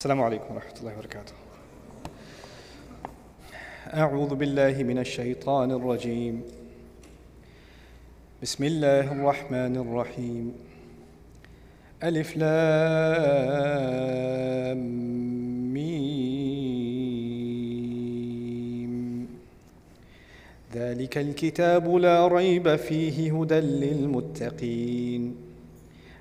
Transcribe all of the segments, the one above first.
السلام عليكم ورحمة الله وبركاته. أعوذ بالله من الشيطان الرجيم. بسم الله الرحمن الرحيم. ألف لام ميم. ذلك الكتاب لا ريب فيه هدى للمتقين.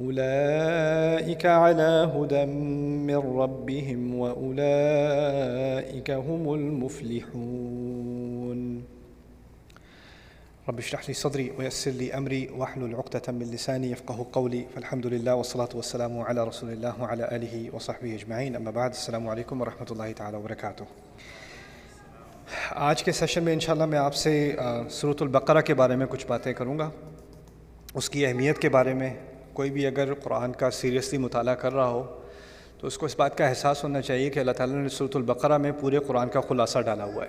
أولئك على هدى من ربهم وأولئك هم المفلحون. رب اشرح لي صدري ويسر لي أمري واحلل عقدة من لساني يفقه قولي. فالحمد لله والصلاة والسلام على رسول الله وعلى آله وصحبه أجمعين. أما بعد السلام عليكم ورحمة الله تعالى وبركاته. آج کے سیشن میں انشاءاللہ میں آپ سے صورت البقرہ کے بارے میں کچھ باتیں کروں گا۔ اس کی اہمیت کے بارے میں کوئی بھی اگر قرآن کا سیریسلی مطالعہ کر رہا ہو، تو اس کو اس بات کا احساس ہونا چاہیے کہ اللہ تعالیٰ نے صورت البقرہ میں پورے قرآن کا خلاصہ ڈالا ہوا ہے۔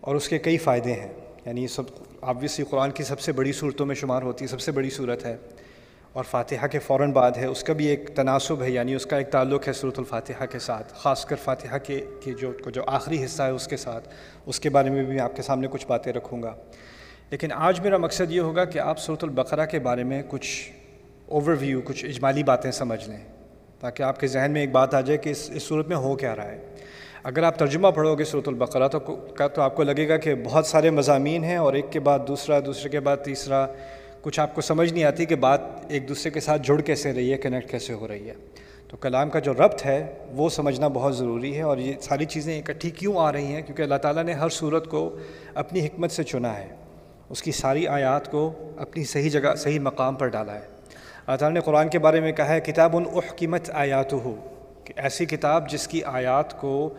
اور اس کے کئی فائدے ہیں۔ یعنی سب آبویسلی قرآن کی سب سے بڑی صورتوں میں شمار ہوتی ہے سب سے بڑی صورت ہے۔ اور فاتحہ کے فوراً بعد ہے، اس کا بھی ایک تناسب ہے یعنی اس کا ایک تعلق ہے صورت الفاتحہ کے ساتھ۔ خاص کر فاتحہ کے کے جو جو آخری حصہ ہے اس کے ساتھ۔ اس کے بارے میں بھی میں آپ کے سامنے کچھ باتیں رکھوں گا۔ لیکن آج میرا مقصد یہ ہوگا کہ آپ صورت البقرہ کے بارے میں کچھ اوور ویو کچھ اجمالی باتیں سمجھ لیں، تاکہ آپ کے ذہن میں ایک بات آ جائے کہ اس اس صورت میں ہو کیا رہا ہے۔ اگر آپ ترجمہ پڑھو گے صورت البقرہ، تو کا تو آپ کو لگے گا کہ بہت سارے مضامین ہیں اور ایک کے بعد دوسرا، دوسرے کے بعد تیسرا۔ کچھ آپ کو سمجھ نہیں آتی کہ بات ایک دوسرے کے ساتھ جڑ کیسے رہی ہے کنیکٹ کیسے ہو رہی ہے۔ تو کلام کا جو ربط ہے، وہ سمجھنا بہت ضروری ہے اور یہ ساری چیزیں اکٹھی کیوں آ رہی ہیں؟ کیونکہ اللہ تعالیٰ نے ہر صورت کو اپنی حکمت سے چنا ہے۔ اس کی ساری آیات کو اپنی صحیح جگہ، صحیح مقام پر ڈالا ہے۔ اللہ تعالیٰ نے قرآن کے بارے میں کہا ہے، کتاب الاحکمت آیات ہو کہ ایسی کتاب جس کی آیات کو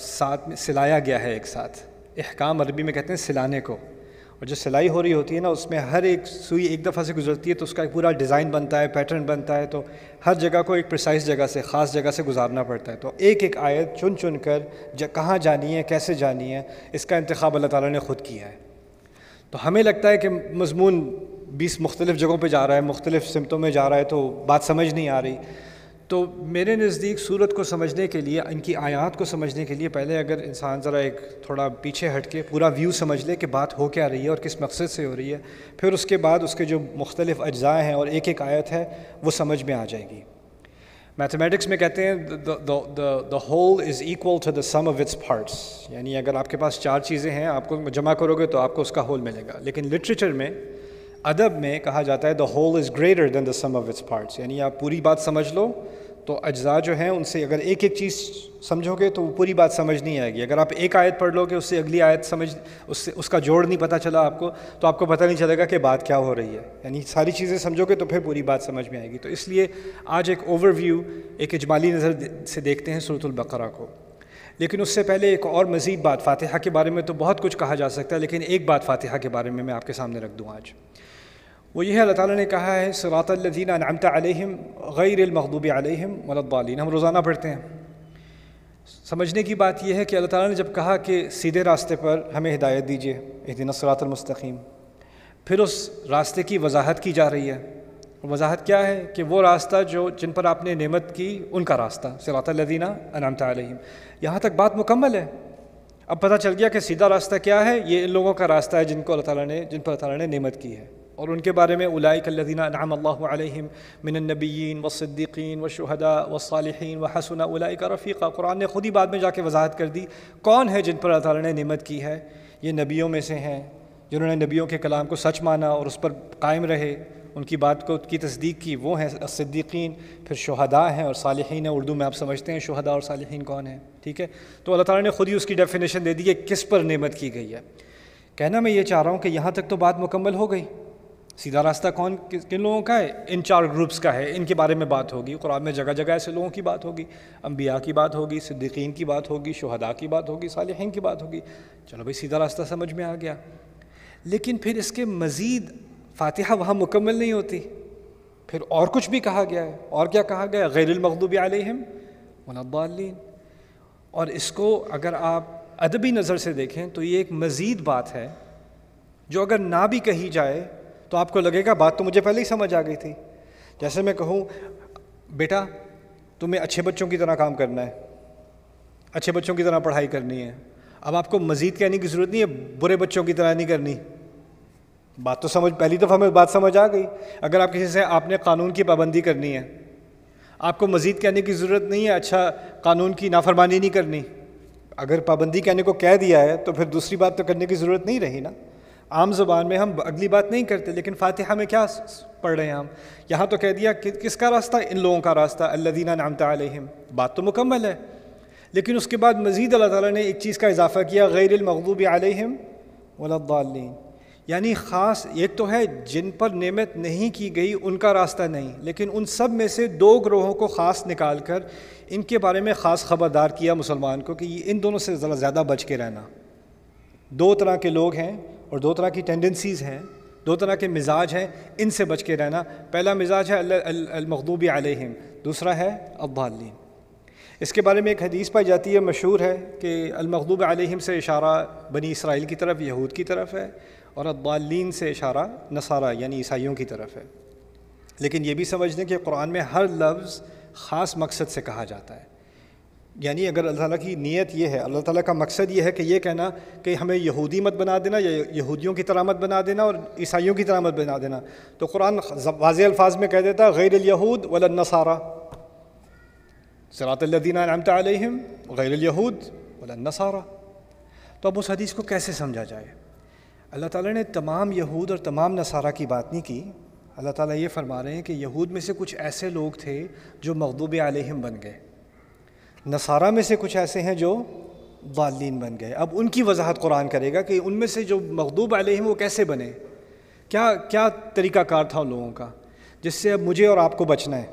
ساتھ میں سلایا گیا ہے ایک ساتھ۔ احکام عربی میں کہتے ہیں سلانے کو۔ اور جو سلائی ہو رہی ہوتی ہے نا، اس میں ہر ایک سوئی ایک دفعہ سے گزرتی ہے تو اس کا ایک پورا ڈیزائن بنتا ہے، پیٹرن بنتا ہے، تو ہر جگہ کو ایک پرسائز جگہ سے، خاص جگہ سے گزارنا پڑتا ہے۔ تو ایک ایک آیت چن چن کر کہاں جانی ہے، کیسے جانی ہے، اس کا انتخاب اللہ تعالیٰ نے خود کیا ہے۔ تو ہمیں لگتا ہے کہ مضمون بیس مختلف جگہوں پہ جا رہا ہے، مختلف سمتوں میں جا رہا ہے تو بات سمجھ نہیں آ رہی۔ تو میرے نزدیک صورت کو سمجھنے کے لیے، ان کی آیات کو سمجھنے کے لیے پہلے اگر انسان ذرا ایک تھوڑا پیچھے ہٹ کے پورا ویو سمجھ لے کہ بات ہو کیا رہی ہے اور کس مقصد سے ہو رہی ہے، پھر اس کے بعد اس کے جو مختلف اجزاء ہیں اور ایک ایک آیت ہے، وہ سمجھ میں آ جائے گی۔ میتھمیٹکس میں کہتے ہیں the whole is equal to the sum of its parts یعنی اگر آپ کے پاس چار چیزیں ہیں، آپ کو جمع کرو گے تو آپ کو اس کا ہول ملے گا۔ لیکن لٹریچر میں ادب میں کہا جاتا ہے the whole is greater than the sum of its parts یعنی آپ پوری بات سمجھ لو تو اجزاء جو ہیں ان سے اگر ایک ایک چیز سمجھو گے تو وہ پوری بات سمجھ نہیں آئے گی۔ اگر آپ ایک آیت پڑھ لو گے اس سے اگلی آیت سمجھ، اس سے، اس کا جوڑ نہیں پتہ چلا آپ کو تو آپ کو پتہ نہیں چلے گا کہ بات کیا ہو رہی ہے۔ یعنی ساری چیزیں سمجھو گے تو پھر پوری بات سمجھ میں آئے گی۔ تو اس لیے آج ایک اوور ویو ایک اجمالی نظر سے دیکھتے ہیں صورت البقرہ کو۔ لیکن اس سے پہلے ایک اور مزید بات، فاتحہ کے بارے میں تو بہت کچھ کہا جا سکتا ہے، لیکن ایک بات فاتحہ کے بارے میں میں آپ کے سامنے رکھ دوں آج۔ وہ یہ ہے اللہ تعالیٰ نے کہا ہے، صراط الذین انعمت علیہم غیر المغضوب علیہم ولادالین ہم روزانہ پڑھتے ہیں۔ سمجھنے کی بات یہ ہے کہ اللہ تعالیٰ نے جب کہا کہ سیدھے راستے پر ہمیں ہدایت دیجیے اہدین الصراط المستقیم۔ پھر اس راستے کی وضاحت کی جا رہی ہے۔ وضاحت کیا ہے کہ وہ راستہ جو جن پر آپ نے نعمت کی، ان کا راستہ، صراط الذین انعمت علیہم۔ یہاں تک بات مکمل ہے۔ اب پتہ چل گیا کہ سیدھا راستہ کیا ہے، یہ ان لوگوں کا راستہ ہے جن کو اللہ تعالیٰ نے جن پر اللہ تعالیٰ نے نعمت کی ہے۔ اور ان کے بارے میں اولائک الذین انعم اللہ علیہم من النبیین والصدیقین والشہداء والصالحین وحسن اولئک رفیقہ قرآن نے خود ہی بعد میں جا کے وضاحت کر دی کون ہے جن پر اللہ تعالیٰ نے نعمت کی ہے۔ یہ نبیوں میں سے ہیں جنہوں نے نبیوں کے کلام کو سچ مانا اور اس پر قائم رہے۔ ان کی بات کو کی تصدیق کی وہ ہیں صدیقین پھر شہداء ہیں اور صالحین ہیں۔ اردو میں آپ سمجھتے ہیں شہداء اور صالحین کون ہیں، ٹھیک ہے؟ تو اللہ تعالیٰ نے خود ہی اس کی ڈیفینیشن دے دی کہ کس پر نعمت کی گئی ہے۔ کہنا میں یہ چاہ رہا ہوں کہ یہاں تک تو بات مکمل ہو گئی۔ سیدھا راستہ کون کن لوگوں کا ہے؟ ان چار گروپس کا ہے۔ ان کے بارے میں بات ہوگی۔ قرآن میں جگہ جگہ ایسے لوگوں کی بات ہوگی۔ انبیاء کی بات ہوگی، صدیقین کی بات ہوگی، شہداء کی بات ہوگی، صالحین کی بات ہوگی۔ چلو بھائی، سیدھا راستہ سمجھ میں آ گیا۔ لیکن پھر اس کے مزید فاتحہ وہاں مکمل نہیں ہوتی۔ پھر اور کچھ بھی کہا گیا ہے۔ اور کیا کہا گیا غیر المغضوب علیہم ولادالین اور اس کو اگر آپ ادبی نظر سے دیکھیں تو یہ ایک مزید بات ہے۔ جو اگر نہ بھی کہی جائے تو آپ کو لگے گا بات تو مجھے پہلے ہی سمجھ آ گئی تھی۔ جیسے میں کہوں، بیٹا، تمہیں اچھے بچوں کی طرح کام کرنا ہے۔ اچھے بچوں کی طرح پڑھائی کرنی ہے۔ اب آپ کو مزید کہنے کی ضرورت نہیں ہے، برے بچوں کی طرح نہیں کرنی۔ بات تو سمجھ، پہلی دفعہ میں بات سمجھ آ گئی۔ اگر آپ کسی سے، آپ نے قانون کی پابندی کرنی ہے۔ آپ کو مزید کہنے کی ضرورت نہیں ہے اچھا قانون کی نافرمانی نہیں کرنی۔ اگر پابندی کہنے کو کہہ دیا ہے، تو پھر دوسری بات تو کرنے کی ضرورت نہیں رہی نا۔ عام زبان میں ہم اگلی بات نہیں کرتے، لیکن فاتحہ میں کیا پڑھ رہے ہیں ہم؟ یہاں تو کہہ دیا، کہ کس کا راستہ؟ ان لوگوں کا راستہ اللہ دینہ نامتا علیہم۔ بات تو مکمل ہے۔ لیکن اس کے بعد مزید اللہ تعالیٰ نے ایک چیز کا اضافہ کیا، غیر المغضوب علیہم ولادالین یعنی خاص، ایک تو ہے، جن پر نعمت نہیں کی گئی، ان کا راستہ نہیں۔ لیکن ان سب میں سے دو گروہوں کو خاص نکال کر ان کے بارے میں خاص خبردار کیا مسلمان کو کہ ان دونوں سے ذرا زیادہ بچ کے رہنا۔ دو طرح کے لوگ ہیں۔ اور دو طرح کی ٹینڈنسیز ہیں، دو طرح کے مزاج ہیں، ان سے بچ کے رہنا۔ پہلا مزاج ہے اللہ المغضوب علیہم، دوسرا ہے ابالین اس کے بارے میں ایک حدیث پائی جاتی ہے، مشہور ہے کہ المغضوب علیہم سے اشارہ بنی اسرائیل کی طرف، یہود کی طرف ہے، اور ابالین سے اشارہ نصارہ یعنی عیسائیوں کی طرف ہے۔ لیکن یہ بھی سمجھ دیں کہ قرآن میں ہر لفظ خاص مقصد سے کہا جاتا ہے۔ یعنی اگر اللہ تعالیٰ کی نیت یہ ہے، اللہ تعالیٰ کا مقصد یہ ہے کہ یہ کہنا کہ ہمیں یہودی مت بنا دینا یا یہودیوں کی طرح مت بنا دینا اور عیسائیوں کی طرح مت بنا دینا۔ تو قرآن واضح الفاظ میں کہہ دیتا، غیر الیہود ولنصارہ صراط الدین انعمت علیہم غیر الیہود ولنصارہ تو اب اس حدیث کو کیسے سمجھا جائے؟ اللہ تعالیٰ نے تمام یہود اور تمام نصارہ کی بات نہیں کی۔ اللہ تعالیٰ یہ فرما رہے ہیں کہ یہود میں سے کچھ ایسے لوگ تھے جو مغضوب علیہم بن گئے۔ نصارہ میں سے کچھ ایسے ہیں جو والین بن گئے۔ اب ان کی وضاحت قرآن کرے گا کہ ان میں سے جو مغضوب علیہم وہ کیسے بنے؟ کیا کیا طریقہ کار تھا ان لوگوں کا جس سے اب مجھے اور آپ کو بچنا ہے؟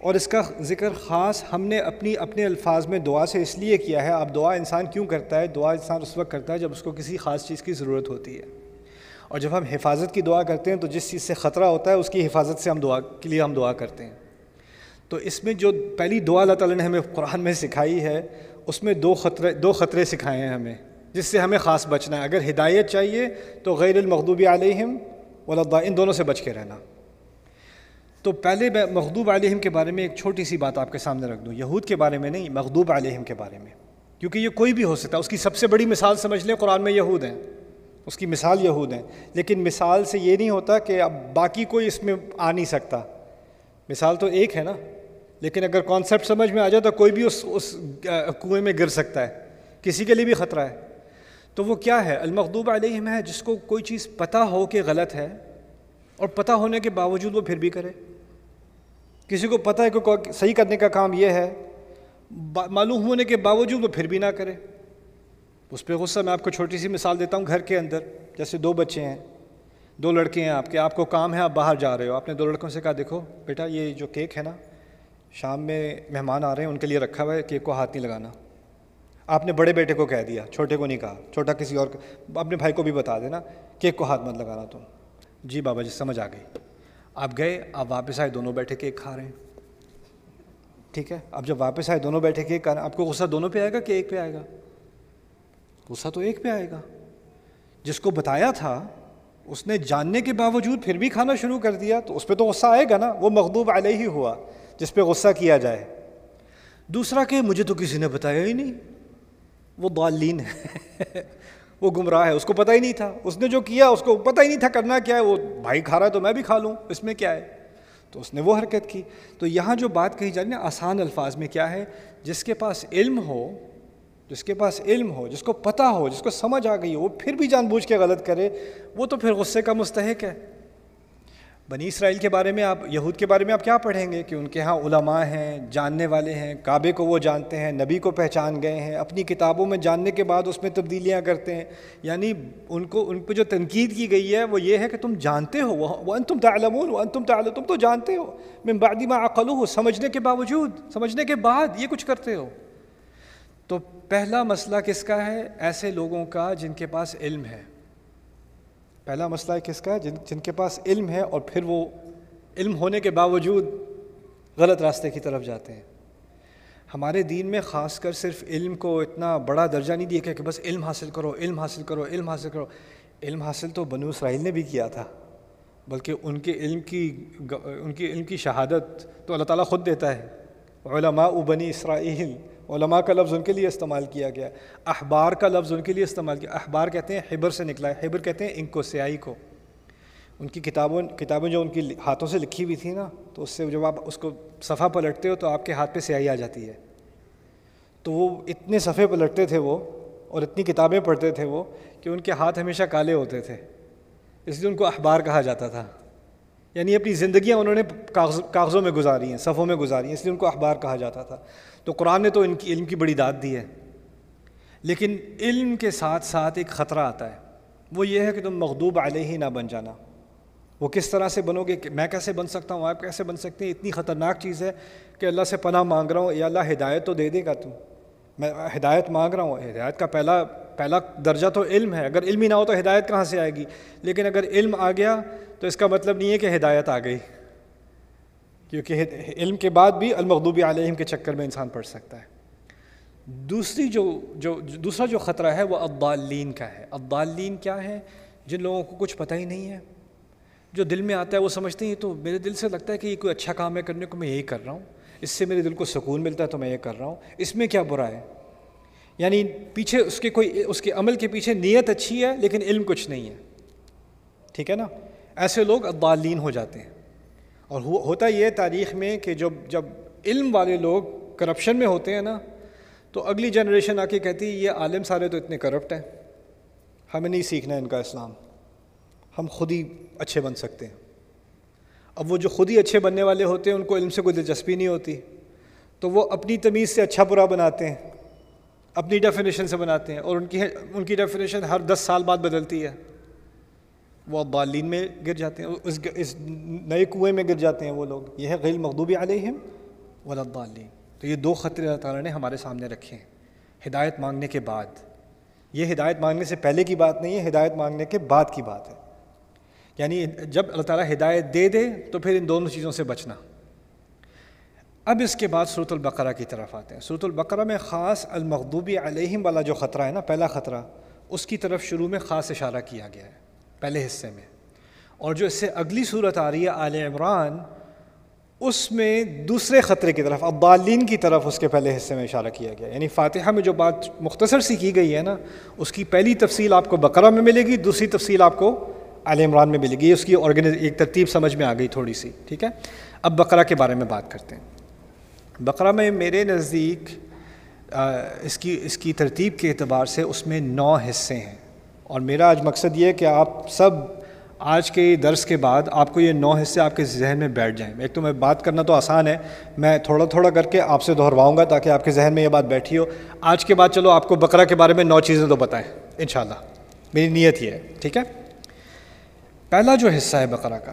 اور اس کا ذکر خاص ہم نے اپنی، اپنے الفاظ میں دعا سے اس لیے کیا ہے اب دعا انسان کیوں کرتا ہے؟ دعا انسان اس وقت کرتا ہے جب اس کو کسی خاص چیز کی ضرورت ہوتی ہے۔ اور جب ہم حفاظت کی دعا کرتے ہیں تو جس چیز سے خطرہ ہوتا ہے اس کی حفاظت سے ہم دعا، کے لیے ہم دعا کرتے ہیں۔ تو اس میں جو پہلی دعا اللہ تعالیٰ نے ہمیں قرآن میں سکھائی ہے، اس میں دو خطرے دو خطرے سکھائے ہیں ہمیں، جس سے ہمیں خاص بچنا ہے۔ اگر ہدایت چاہیے تو غیر المغضوب علیہم ولدا ان دونوں سے بچ کے رہنا۔ تو پہلے میں مغدوب علیہم کے بارے میں ایک چھوٹی سی بات آپ کے سامنے رکھ دوں۔ یہود کے بارے میں نہیں مغدوب علیہم کے بارے میں۔ کیونکہ یہ کوئی بھی ہو سکتا ہے، اس کی سب سے بڑی مثال سمجھ لیں، قرآن میں یہود ہیں۔ اس کی مثال یہود ہیں۔ لیکن مثال سے یہ نہیں ہوتا کہ اب باقی کوئی اس میں آ نہیں سکتا۔ مثال تو ایک ہے نا۔ لیکن اگر کانسیپٹ سمجھ میں آ جائے تو کوئی بھی اس اس کنویں میں گر سکتا ہے۔ کسی کے لیے بھی خطرہ ہے۔ تو وہ کیا ہے؟ المغضوب علیہم ہے، جس کو کوئی چیز پتہ ہو کہ غلط ہے اور پتہ ہونے کے باوجود وہ پھر بھی کرے۔ کسی کو پتہ ہے کہ صحیح کرنے کا کام یہ ہے معلوم ہونے کے باوجود وہ پھر بھی نہ کرے۔ اس پہ غصہ، میں آپ کو چھوٹی سی مثال دیتا ہوں، گھر کے اندر جیسے دو بچے ہیں، دو لڑکے ہیں آپ کے۔ آپ کو کام ہے، آپ باہر جا رہے ہو۔ آپ نے دو لڑکوں سے کہا، دیکھو بیٹا، یہ جو کیک ہے نا شام میں مہمان آ رہے ہیں، ان کے لیے رکھا ہوا ہے کیک کو ہاتھ نہیں لگانا۔ آپ نے بڑے بیٹے کو کہہ دیا، چھوٹے کو نہیں کہا، چھوٹا کسی اور اپنے بھائی کو بھی بتا دینا کیک کو ہاتھ مت لگانا تم۔ جی بابا جی سمجھ آ گئی۔ آپ گئے، آپ واپس آئے، دونوں بیٹھے کیک کھا رہے ہیں۔ ٹھیک ہے اب جب واپس آئے، دونوں بیٹھے کیک کھا رہے ہیں۔ آپ کو غصہ دونوں پہ آئے گا کہ ایک پہ آئے گا؟ غصہ تو ایک پہ آئے گا۔ جس کو بتایا تھا، اس نے جاننے کے باوجود پھر بھی کھانا شروع کر دیا، تو اس پہ تو غصہ آئے گا نا۔ وہ مغدوب علیہ ہی ہوا۔ جس پہ غصہ کیا جائے۔ دوسرا کہ مجھے تو کسی نے بتایا ہی نہیں۔ وہ دالین ہے۔ وہ گمراہ ہے۔ اس کو پتہ ہی نہیں تھا۔ اس نے جو کیا، اس کو پتہ ہی نہیں تھا کرنا کیا ہے۔ وہ بھائی کھا رہا ہے تو میں بھی کھا لوں۔ اس میں کیا ہے؟ تو اس نے وہ حرکت کی۔ تو یہاں جو بات کہی جا رہی آسان الفاظ میں کیا ہے؟ جس کے پاس علم ہو، جس کے پاس علم ہو، جس کو پتہ ہو، جس کو سمجھ آ گئی ہو، وہ پھر بھی جان بوجھ کے غلط کرے، وہ تو پھر غصے کا مستحق ہے۔ بنی اسرائیل کے بارے میں آپ، یہود کے بارے میں آپ کیا پڑھیں گے کہ ان کے ہاں علماء ہیں، جاننے والے ہیں، کعبے کو وہ جانتے ہیں، نبی کو پہچان گئے ہیں، اپنی کتابوں میں جاننے کے بعد اس میں تبدیلیاں کرتے ہیں؟ یعنی ان کو، ان پہ جو تنقید کی گئی ہے وہ یہ ہے کہ تم جانتے ہو، وہ ان تم تعلمون، وہ ان تم تعلم تم تو جانتے ہو۔ میں بعدی میں عقل ہو سمجھنے کے باوجود، سمجھنے کے بعد یہ کچھ کرتے ہو۔ تو پہلا مسئلہ کس کا ہے؟ ایسے لوگوں کا جن کے پاس علم ہے۔ پہلا مسئلہ کس کا؟ ہے جن جن کے پاس علم ہے اور پھر وہ علم ہونے کے باوجود غلط راستے کی طرف جاتے ہیں۔ ہمارے دین میں خاص کر صرف علم کو اتنا بڑا درجہ نہیں دیا گیا کہ بس علم حاصل کرو، علم حاصل کرو، علم حاصل کرو۔ علم حاصل تو بنو اسرائیل نے بھی کیا تھا، بلکہ ان کے علم کی ان کی علم کی شہادت تو اللہ تعالیٰ خود دیتا ہے۔ علماء بنی اسرائیل علماء کا لفظ ان کے لیے استعمال کیا گیا احبار کا لفظ ان کے لیے استعمال کیا۔ احبار کہتے ہیں حبر سے نکلا ہے۔ حبر کہتے ہیں انک و سیاہی کو۔ ان کی کتابوں، کتابیں جو ان کی ہاتھوں سے لکھی ہوئی تھیں نا، تو اس سے جب آپ اس کو صفحہ پلٹتے ہو تو آپ کے ہاتھ پہ سیاہی آ جاتی ہے۔ تو وہ اتنے صفحے پلٹتے تھے وہ، اور اتنی کتابیں پڑھتے تھے وہ، کہ ان کے ہاتھ ہمیشہ کالے ہوتے تھے۔ اس لیے ان کو اخبار کہا جاتا تھا۔ یعنی اپنی زندگیاں انہوں نے کاغذ کاغذوں میں گزاری ہیں صفوں میں گزاری ہیں، اس لیے ان کو اخبار کہا جاتا تھا۔ تو قرآن نے تو ان کی علم کی بڑی داد دی ہے۔ لیکن علم کے ساتھ ساتھ ایک خطرہ آتا ہے۔ وہ یہ ہے کہ تم مغدوب علیہ ہی نہ بن جانا۔ وہ کس طرح سے بنو گے؟ میں کیسے بن سکتا ہوں؟ آپ کیسے بن سکتے ہیں؟ اتنی خطرناک چیز ہے کہ اللہ سے پناہ مانگ رہا ہوں۔ یا اللہ ہدایت تو دے دے گا تم۔ میں ہدایت مانگ رہا ہوں۔ ہدایت کا پہلا پہلا درجہ تو علم ہے۔ اگر علم ہی نہ ہو تو ہدایت کہاں سے آئے گی؟ لیکن اگر علم آ گیا تو اس کا مطلب نہیں ہے کہ ہدایت آ گئی۔ کیونکہ علم کے بعد بھی المغدوبی علیہم کے چکر میں انسان پڑھ سکتا ہے۔ دوسری جو جو دوسرا جو خطرہ ہے وہ ابالین کا ہے۔ ابالین کیا ہے؟ جن لوگوں کو کچھ پتہ ہی نہیں ہے۔ جو دل میں آتا ہے وہ سمجھتے ہیں تو میرے دل سے لگتا ہے کہ یہ کوئی اچھا کام ہے کرنے کو، میں یہی کر رہا ہوں۔ اس سے میرے دل کو سکون ملتا ہے تو میں یہ کر رہا ہوں۔ اس میں کیا برا ہے؟ یعنی پیچھے اس کے کوئی اس کے عمل کے پیچھے نیت اچھی ہے لیکن علم کچھ نہیں ہے۔ ٹھیک ہے نا؟ ایسے لوگ ابالین ہو جاتے ہیں۔ اور ہوتا یہ تاریخ میں کہ جب جب علم والے لوگ کرپشن میں ہوتے ہیں نا، تو اگلی جنریشن آ کے کہتی ہے، یہ عالم سارے تو اتنے کرپٹ ہیں، ہمیں نہیں سیکھنا ان کا اسلام، ہم خود ہی اچھے بن سکتے ہیں۔ اب وہ جو خود ہی اچھے بننے والے ہوتے ہیں، ان کو علم سے کوئی دلچسپی نہیں ہوتی۔ تو وہ اپنی تمیز سے اچھا برا بناتے ہیں، اپنی ڈیفینیشن سے بناتے ہیں اور ان کی ان کی ڈیفینیشن ہر دس سال بعد بدلتی ہے۔ وہ اب بالین میں گر جاتے ہیں، اس اس نئے کنویں میں گر جاتے ہیں وہ لوگ۔ یہ ہے غیر مغدوبی علیہم ولادالین تو یہ دو خطرے اللہ تعالیٰ نے ہمارے سامنے رکھے ہیں۔ ہدایت مانگنے کے بعد۔ یہ ہدایت مانگنے سے پہلے کی بات نہیں ہے، ہدایت مانگنے کے بعد کی بات ہے۔ یعنی جب اللہ تعالیٰ ہدایت دے دے تو پھر ان دونوں چیزوں سے بچنا۔ اب اس کے بعد صورت البقرہ کی طرف آتے ہیں۔ صورت البقرہ میں خاص المغدوبی علیہم والا جو خطرہ ہے نا، پہلا خطرہ، اس کی طرف شروع میں خاص اشارہ کیا گیا ہے۔ پہلے حصے میں۔ اور جو اس سے اگلی صورت آ رہی ہے آل عمران، اس میں دوسرے خطرے کی طرف ابالین کی طرف اس کے پہلے حصے میں اشارہ کیا گیا۔ یعنی فاتحہ میں جو بات مختصر سی کی گئی ہے نا، اس کی پہلی تفصیل آپ کو بقرہ میں ملے گی، دوسری تفصیل آپ کو آل عمران میں ملے گی۔ اس کی آرگنائز ایک ترتیب سمجھ میں آ گئی تھوڑی سی، ٹھیک ہے؟ اب بقرہ کے بارے میں بات کرتے ہیں۔ بقرہ میں میرے نزدیک اس کی اس کی ترتیب کے اعتبار سے اس میں نو حصے ہیں۔ اور میرا آج مقصد یہ ہے کہ آپ سب آج کے درس کے بعد آپ کو یہ نو حصے آپ کے ذہن میں بیٹھ جائیں۔ ایک تو میں بات کرنا تو آسان ہے، میں تھوڑا تھوڑا کر کے آپ سے دہرواؤں گا تاکہ آپ کے ذہن میں یہ بات بیٹھی ہو۔ آج کے بعد چلو آپ کو بقرہ کے بارے میں نو چیزیں تو بتائیں، انشاءاللہ۔ میری نیت یہ ہے، ٹھیک ہے؟ پہلا جو حصہ ہے بقرہ کا،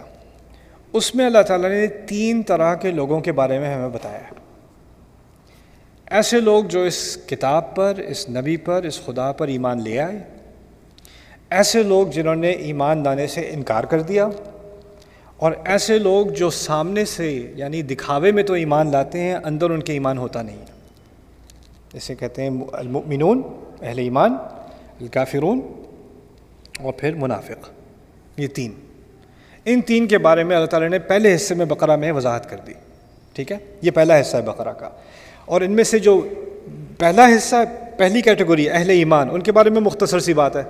اس میں اللہ تعالیٰ نے تین طرح کے لوگوں کے بارے میں ہمیں بتایا ہے۔ ایسے لوگ جو اس کتاب پر، اس نبی پر، اس خدا پر ایمان لے آئے ایسے لوگ جنہوں نے ایمان لانے سے انکار کر دیا اور ایسے لوگ جو سامنے سے یعنی دکھاوے میں تو ایمان لاتے ہیں، اندر ان کے ایمان ہوتا نہیں۔ اسے کہتے ہیں، المؤمنون، اہل ایمان، الکافرون اور پھر منافق۔ یہ تین۔ ان تین کے بارے میں اللہ تعالیٰ نے پہلے حصے میں بقرہ میں وضاحت کر دی۔ ٹھیک ہے؟ یہ پہلا حصہ ہے بقرہ کا۔ اور ان میں سے جو پہلا حصہ، پہلی کیٹیگری اہل ایمان، ان کے بارے میں مختصر سی بات ہے۔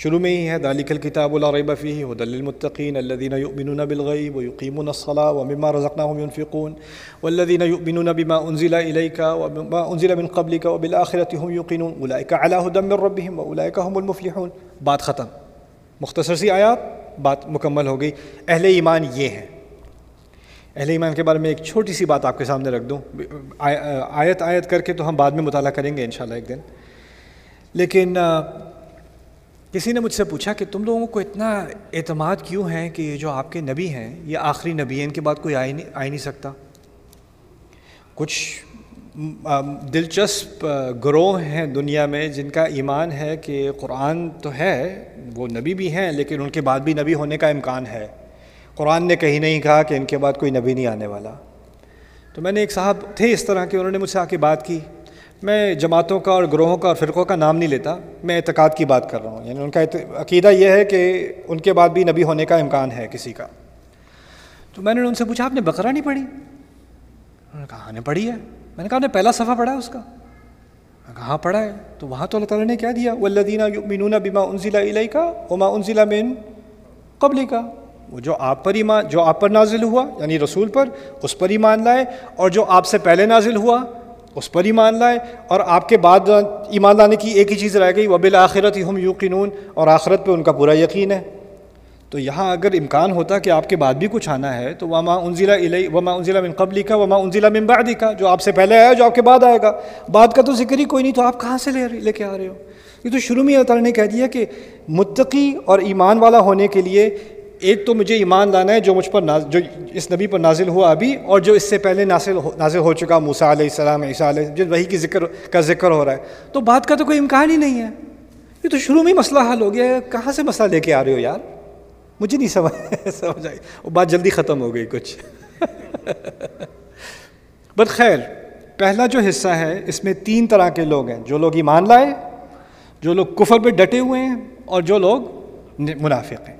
شروع میں ہی ہے دالک الکتاب لا ریب فیہ هدى للمتقین الذين يؤمنون بالغیب ويقيمون الصلاة ومما رزقناهم ينفقون والذين يؤمنون بما انزل اليك وما انزل من قبلك وبالآخرة هم يقينون اولئك على هدى من ربهم واولئك هم المفلحون بات ختم مختصر سی آیات بات مکمل ہو گئی اہل ایمان یہ ہیں اہل ایمان کے بارے میں ایک چھوٹی سی بات آپ کے سامنے رکھ دوں آیت آیت کر کے تو ہم بعد میں مطالعہ کریں گے کسی نے مجھ سے پوچھا کہ تم لوگوں کو اتنا اعتماد کیوں ہے کہ یہ جو آپ کے نبی ہیں، یہ آخری نبی ہیں، ان کے بعد کوئی آئی نہیں آ نہیں سکتا؟ کچھ دلچسپ گروہ ہیں دنیا میں جن کا ایمان ہے کہ قرآن تو ہے، وہ نبی بھی ہیں، لیکن ان کے بعد بھی نبی ہونے کا امکان ہے۔ قرآن نے کہیں نہیں کہا کہ ان کے بعد کوئی نبی نہیں آنے والا۔ تو میں نے ایک صاحب تھے اس طرح کے، انہوں نے مجھ سے آ کے بات کی۔ میں جماعتوں کا اور گروہوں کا اور فرقوں کا نام نہیں لیتا، میں اعتقاد کی بات کر رہا ہوں۔ یعنی ان کا عقیدہ یہ ہے کہ ان کے بعد بھی نبی ہونے کا امکان ہے کسی کا۔ تو میں نے ان سے پوچھا، آپ نے بقرہ نہیں پڑھی؟ انہوں نے کہا ہاں نے پڑھی ہے۔ میں نے کہا نے پہلا صفحہ پڑھا ہے اس کا؟ میں کہا ہاں پڑھا ہے۔ تو وہاں تو اللہ تعالیٰ نے کیا دیا؟ وہ اللہ یؤمنون بما انزل علیہ کا وما انزل من قبل کا وہ جو آپ پر ایمان، جو آپ پر نازل ہوا یعنی رسول پر، اس پر ایمان لائے اور جو آپ سے پہلے نازل ہوا اس پر ایمان لائے اور آپ کے بعد ایمان لانے کی ایک ہی چیز رہ گئی وبل آخرت ہم یوقنون، اور آخرت پہ ان کا پورا یقین ہے۔ تو یہاں اگر امکان ہوتا کہ آپ کے بعد بھی کچھ آنا ہے، تو وما انزلہ علیہ وما انزلہ من قبلی کا وما انزلہ من بعدی کا جو آپ سے پہلے آیا جو آپ کے بعد آئے گا۔ بعد کا تو ذکر ہی کوئی نہیں، تو آپ کہاں سے لے لے کے آ رہے ہو؟ یہ تو شروع میں اللہ تعالیٰ نے کہہ دیا کہ متقی اور ایمان والا ہونے کے لیے ایک تو مجھے ایمان لانا ہے جو مجھ پر جو اس نبی پر نازل ہوا ابھی اور جو اس سے پہلے نازل ہو نازل ہو چکا موسیٰ علیہ السلام، عیسیٰ علیہ جو وہی کی ذکر کا ذکر ہو رہا ہے۔ تو بات کا تو کوئی امکان ہی نہیں ہے۔ یہ تو شروع میں ہی مسئلہ حل ہو گیا ہے۔ کہاں سے مسئلہ لے کے آ رہے ہو یار؟ مجھے نہیں سمجھ سمجھ آئی۔ وہ بات جلدی ختم ہو گئی کچھ۔ بٹ خیر، پہلا جو حصہ ہے، اس میں تین طرح کے لوگ ہیں۔ جو لوگ ایمان لائے، جو لوگ کفر پہ ڈٹے ہوئے ہیں اور جو لوگ منافق ہیں۔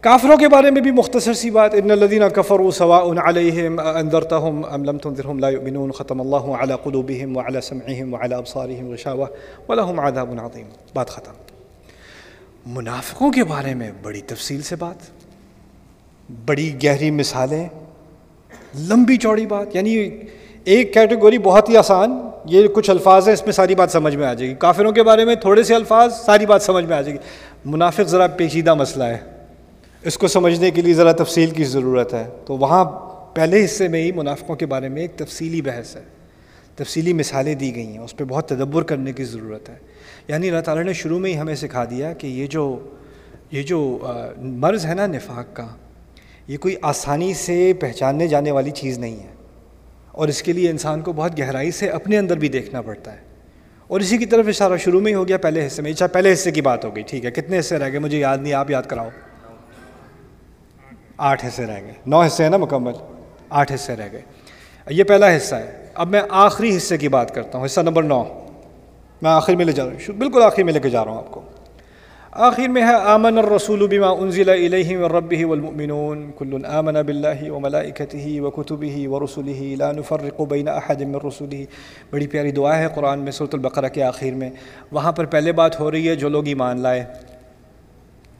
کافروں کے بارے میں بھی مختصر سی بات، ان الذين كفروا سواء عليهم انذرتهم ام لم تنذرهم لا يؤمنون ختم الله على قلوبهم وعلى سمعهم وعلى ابصارهم غشاوه ولهم عذاب عظيم بات ختم۔ منافقوں کے بارے میں بڑی تفصیل سے بات، بڑی گہری مثالیں، لمبی چوڑی بات یعنی ایک کیٹیگوری بہت ہی آسان، یہ کچھ الفاظ ہیں، اس میں ساری بات سمجھ میں آ جائے گی۔ کافروں کے بارے میں تھوڑے سے الفاظ، ساری بات سمجھ میں آ جائے گی۔ منافق ذرا پیچیدہ مسئلہ ہے۔ اس کو سمجھنے کے لیے ذرا تفصیل کی ضرورت ہے۔ تو وہاں پہلے حصے میں ہی منافقوں کے بارے میں ایک تفصیلی بحث ہے۔ تفصیلی مثالیں دی گئی ہیں، اس پہ بہت تدبر کرنے کی ضرورت ہے۔ یعنی اللہ تعالیٰ نے شروع میں ہی ہمیں سکھا دیا کہ یہ جو یہ جو مرض ہے نا نفاق کا، یہ کوئی آسانی سے پہچاننے جانے والی چیز نہیں ہے۔ اور اس کے لیے انسان کو بہت گہرائی سے اپنے اندر بھی دیکھنا پڑتا ہے۔ اور اسی کی طرف اشارہ شروع میں ہی ہو گیا پہلے حصے میں اچھا پہلے حصے کی بات ہو گئی، ٹھیک ہے، کتنے حصے رہ گئے، مجھے یاد نہیں، آپ یاد کراؤ۔ آٹھ حصے رہ گئے۔ نو حصے ہیں نا مکمل؟ آٹھ حصے رہ گئے۔ یہ پہلا حصہ ہے۔ اب میں آخری حصے کی بات کرتا ہوں، حصہ نمبر نو۔ میں آخر میں لے جا رہا ہوں۔ بالکل آخر میں لے کے جا رہا ہوں آپ کو۔ آخر میں ہے، آمن الرسول بما انزل الیہ من ربه والمؤمنون۔ كل آمن بالله وملائکته وكتبه ورسله لا نفرق بین احد من رسله بڑی پیاری دعا ہے قرآن میں سورۃ البقرہ کے آخر میں۔ وہاں پر پہلے بات ہو رہی ہے جو لوگ ایمان لائے۔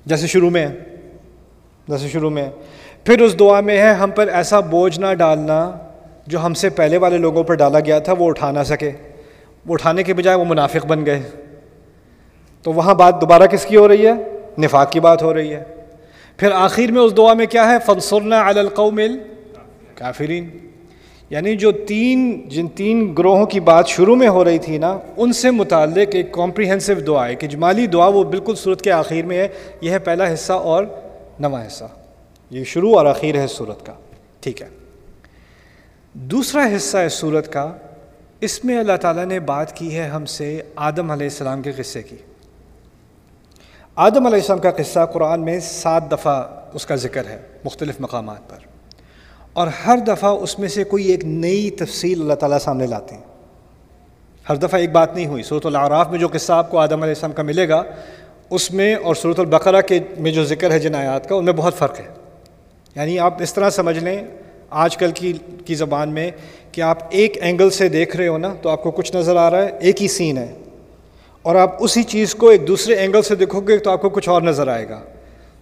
جیسے شروع میں جیسے شروع میں، پھر اس دعا میں ہے، ہم پر ایسا بوجھ نہ ڈالنا جو ہم سے پہلے والے لوگوں پر ڈالا گیا تھا، وہ اٹھا نہ سکے۔ وہ اٹھانے کے بجائے وہ منافق بن گئے۔ تو وہاں بات دوبارہ کس کی ہو رہی ہے؟ نفاق کی بات ہو رہی ہے۔ پھر آخر میں اس دعا میں کیا ہے؟ فنسرنا علی القوم کافرین یعنی جو تین، جن تین گروہوں کی بات شروع میں ہو رہی تھی نا، ان سے متعلق ایک کمپریہنسو دعا ہے کہ جمالی دعا، وہ بالکل صورت کے آخر میں ہے۔ یہ ہے پہلا حصہ اور نواں حصہ۔ یہ شروع اور اخیر ہے صورت کا۔ ٹھیک ہے۔ دوسرا حصہ ہے صورت کا۔ اس میں اللہ تعالیٰ نے بات کی ہے ہم سے آدم علیہ السلام کے قصے کی۔ آدم علیہ السلام کا قصہ قرآن میں سات دفعہ اس کا ذکر ہے مختلف مقامات پر۔ اور ہر دفعہ اس میں سے کوئی ایک نئی تفصیل اللہ تعالیٰ سامنے لاتے ہیں۔ ہر دفعہ ایک بات نہیں ہوئی۔ صورت العراف میں جو قصہ آپ کو آدم علیہ السلام کا ملے گا اس میں اور صورت البقرہ کے میں جو ذکر ہے جن آیات کا، ان میں بہت فرق ہے۔ یعنی آپ اس طرح سمجھ لیں آج کل کی کی زبان میں کہ آپ ایک اینگل سے دیکھ رہے ہو نا تو آپ کو کچھ نظر آ رہا ہے، ایک ہی سین ہے۔ اور آپ اسی چیز کو ایک دوسرے اینگل سے دیکھو گے تو آپ کو کچھ اور نظر آئے گا۔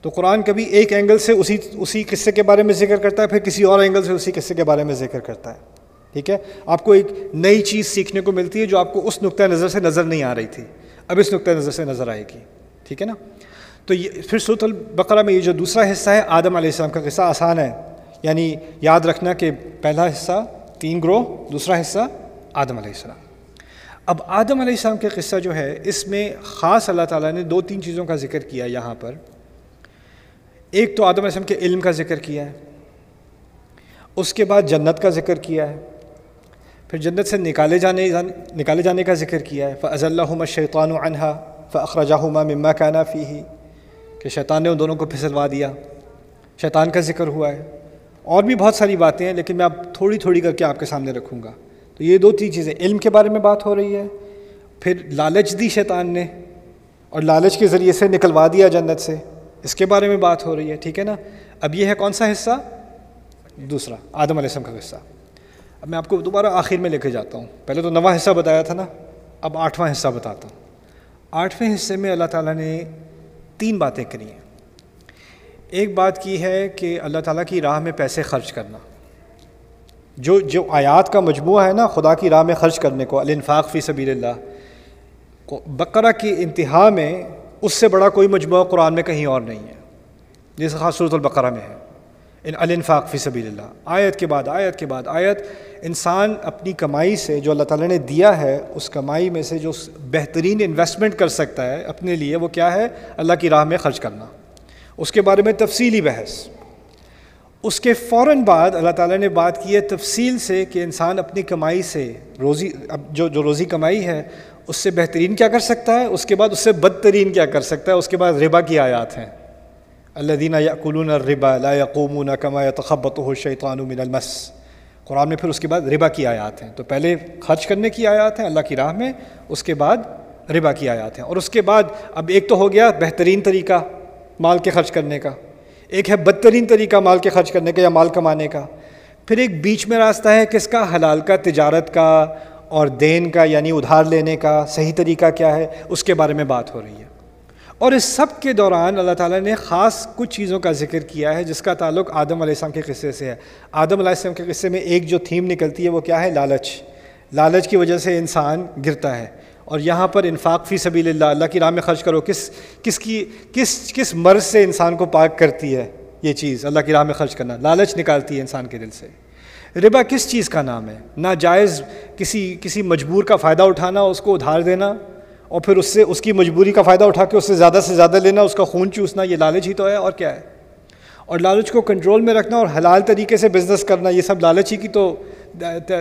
تو قرآن کبھی ایک اینگل سے اسی اسی قصے کے بارے میں ذکر کرتا ہے، پھر کسی اور اینگل سے اسی قصے کے بارے میں ذکر کرتا ہے۔ ٹھیک ہے؟ آپ کو ایک نئی چیز سیکھنے کو ملتی ہے جو آپ کو اس نقطۂ نظر سے نظر نہیں آ رہی تھی۔ اب اس نقطۂ نظر سے نظر آئے گی۔ ٹھیک ہے نا؟ تو یہ پھر صورت البقرہ میں یہ جو دوسرا حصہ ہے، آدم علیہ السلام کا قصہ آسان ہے۔ یعنی یاد رکھنا کہ پہلا حصہ تین گروہ، دوسرا حصہ آدم علیہ السلام۔ اب آدم علیہ السلام کے قصہ جو ہے، اس میں خاص اللہ تعالیٰ نے دو تین چیزوں کا ذکر کیا یہاں پر۔ ایک تو آدم علیہ السلام کے علم کا ذکر کیا ہے، اس کے بعد جنت کا ذکر کیا ہے۔ پھر جنت سے نکالے جانے نکالے جانے کا ذکر کیا ہے۔ فض اللہ شیطان و انہا مما کانا فی ہی کہ شیطان نے ان دونوں کو پھسلوا دیا۔ شیطان کا ذکر ہوا ہے۔ اور بھی بہت ساری باتیں ہیں، لیکن میں اب تھوڑی تھوڑی کر کے آپ کے سامنے رکھوں گا۔ تو یہ دو تین چیزیں۔ علم کے بارے میں بات ہو رہی ہے۔ پھر لالچ دی شیطان نے، اور لالچ کے ذریعے سے نکلوا دیا جنت سے۔ اس کے بارے میں بات ہو رہی ہے، ٹھیک ہے نا؟ اب یہ ہے کون سا حصہ؟ دوسرا، آدم علیہ السلام کا حصہ۔ اب میں آپ کو دوبارہ آخر میں لے کے جاتا ہوں۔ پہلے تو نواں حصہ بتایا تھا نا، اب آٹھواں حصہ بتاتا ہوں۔ آٹھویں حصے میں اللہ تعالیٰ نے تین باتیں کری ہیں۔ ایک بات کی ہے کہ اللہ تعالیٰ کی راہ میں پیسے خرچ کرنا۔ جو جو آیات کا مجموعہ ہے نا، خدا کی راہ میں خرچ کرنے کو، الانفاق فی سبیل اللہ بقرہ کی انتہا میں اس سے بڑا کوئی مجموعہ قرآن میں کہیں اور نہیں ہے، جیسے خاص صورت البقرہ میں ہے۔ ان الانفاق فی سبیل اللہ آیت کے بعد، آیت کے بعد، آیت۔ انسان اپنی کمائی سے جو اللہ تعالیٰ نے دیا ہے، اس کمائی میں سے جو بہترین انویسٹمنٹ کر سکتا ہے اپنے لیے، وہ کیا ہے؟ اللہ کی راہ میں خرچ کرنا۔ اس کے بارے میں تفصیلی بحث۔ اس کے فوراً بعد اللہ تعالیٰ نے بات کی ہے تفصیل سے کہ انسان اپنی کمائی سے روزی، اب جو جو روزی کمائی ہے، اس سے بہترین کیا کر سکتا ہے؟ اس کے بعد اس سے بدترین کیا کر سکتا ہے؟ اس کے بعد ربا کی آیات ہیں۔ اللہ دینہ الربا لا یقومون کما یتخبطه الشیطان من المس۔ قرآن میں پھر اس کے بعد ربا کی آیات ہیں۔ تو پہلے خرچ کرنے کی آیات ہیں اللہ کی راہ میں، اس کے بعد ربا کی آیات ہیں۔ اور اس کے بعد اب ایک تو ہو گیا بہترین طریقہ مال کے خرچ کرنے کا۔ ایک ہے بدترین طریقہ مال کے خرچ کرنے کا یا مال کمانے کا۔ پھر ایک بیچ میں راستہ ہے کس کا؟ حلال کا، تجارت کا اور دین کا یعنی ادھار لینے کا۔ صحیح طریقہ کیا ہے؟ اس کے بارے میں بات ہو رہی ہے۔ اور اس سب کے دوران اللہ تعالیٰ نے خاص کچھ چیزوں کا ذکر کیا ہے، جس کا تعلق آدم علیہ السلام کے قصے سے ہے۔ آدم علیہ السلام کے قصے میں ایک جو تھیم نکلتی ہے، وہ کیا ہے؟ لالچ۔ لالچ کی وجہ سے انسان گرتا ہے۔ اور یہاں پر انفاق فی سبیل اللہ اللہ کی راہ میں خرچ کرو، کس کس کی، کس کس مرض سے انسان کو پاک کرتی ہے یہ چیز؟ اللہ کی راہ میں خرچ کرنا۔ لالچ نکالتی ہے انسان کے دل سے۔ ربا کس چیز کا نام ہے؟ ناجائز کسی کسی مجبور کا فائدہ اٹھانا، اس کو ادھار دینا؟ اور پھر اس سے اس کی مجبوری کا فائدہ اٹھا کے اس سے زیادہ سے زیادہ لینا، اس کا خون چوسنا، یہ لالچ ہی تو ہے، اور کیا ہے؟ اور لالچ کو کنٹرول میں رکھنا اور حلال طریقے سے بزنس کرنا، یہ سب لالچ ہی کی تو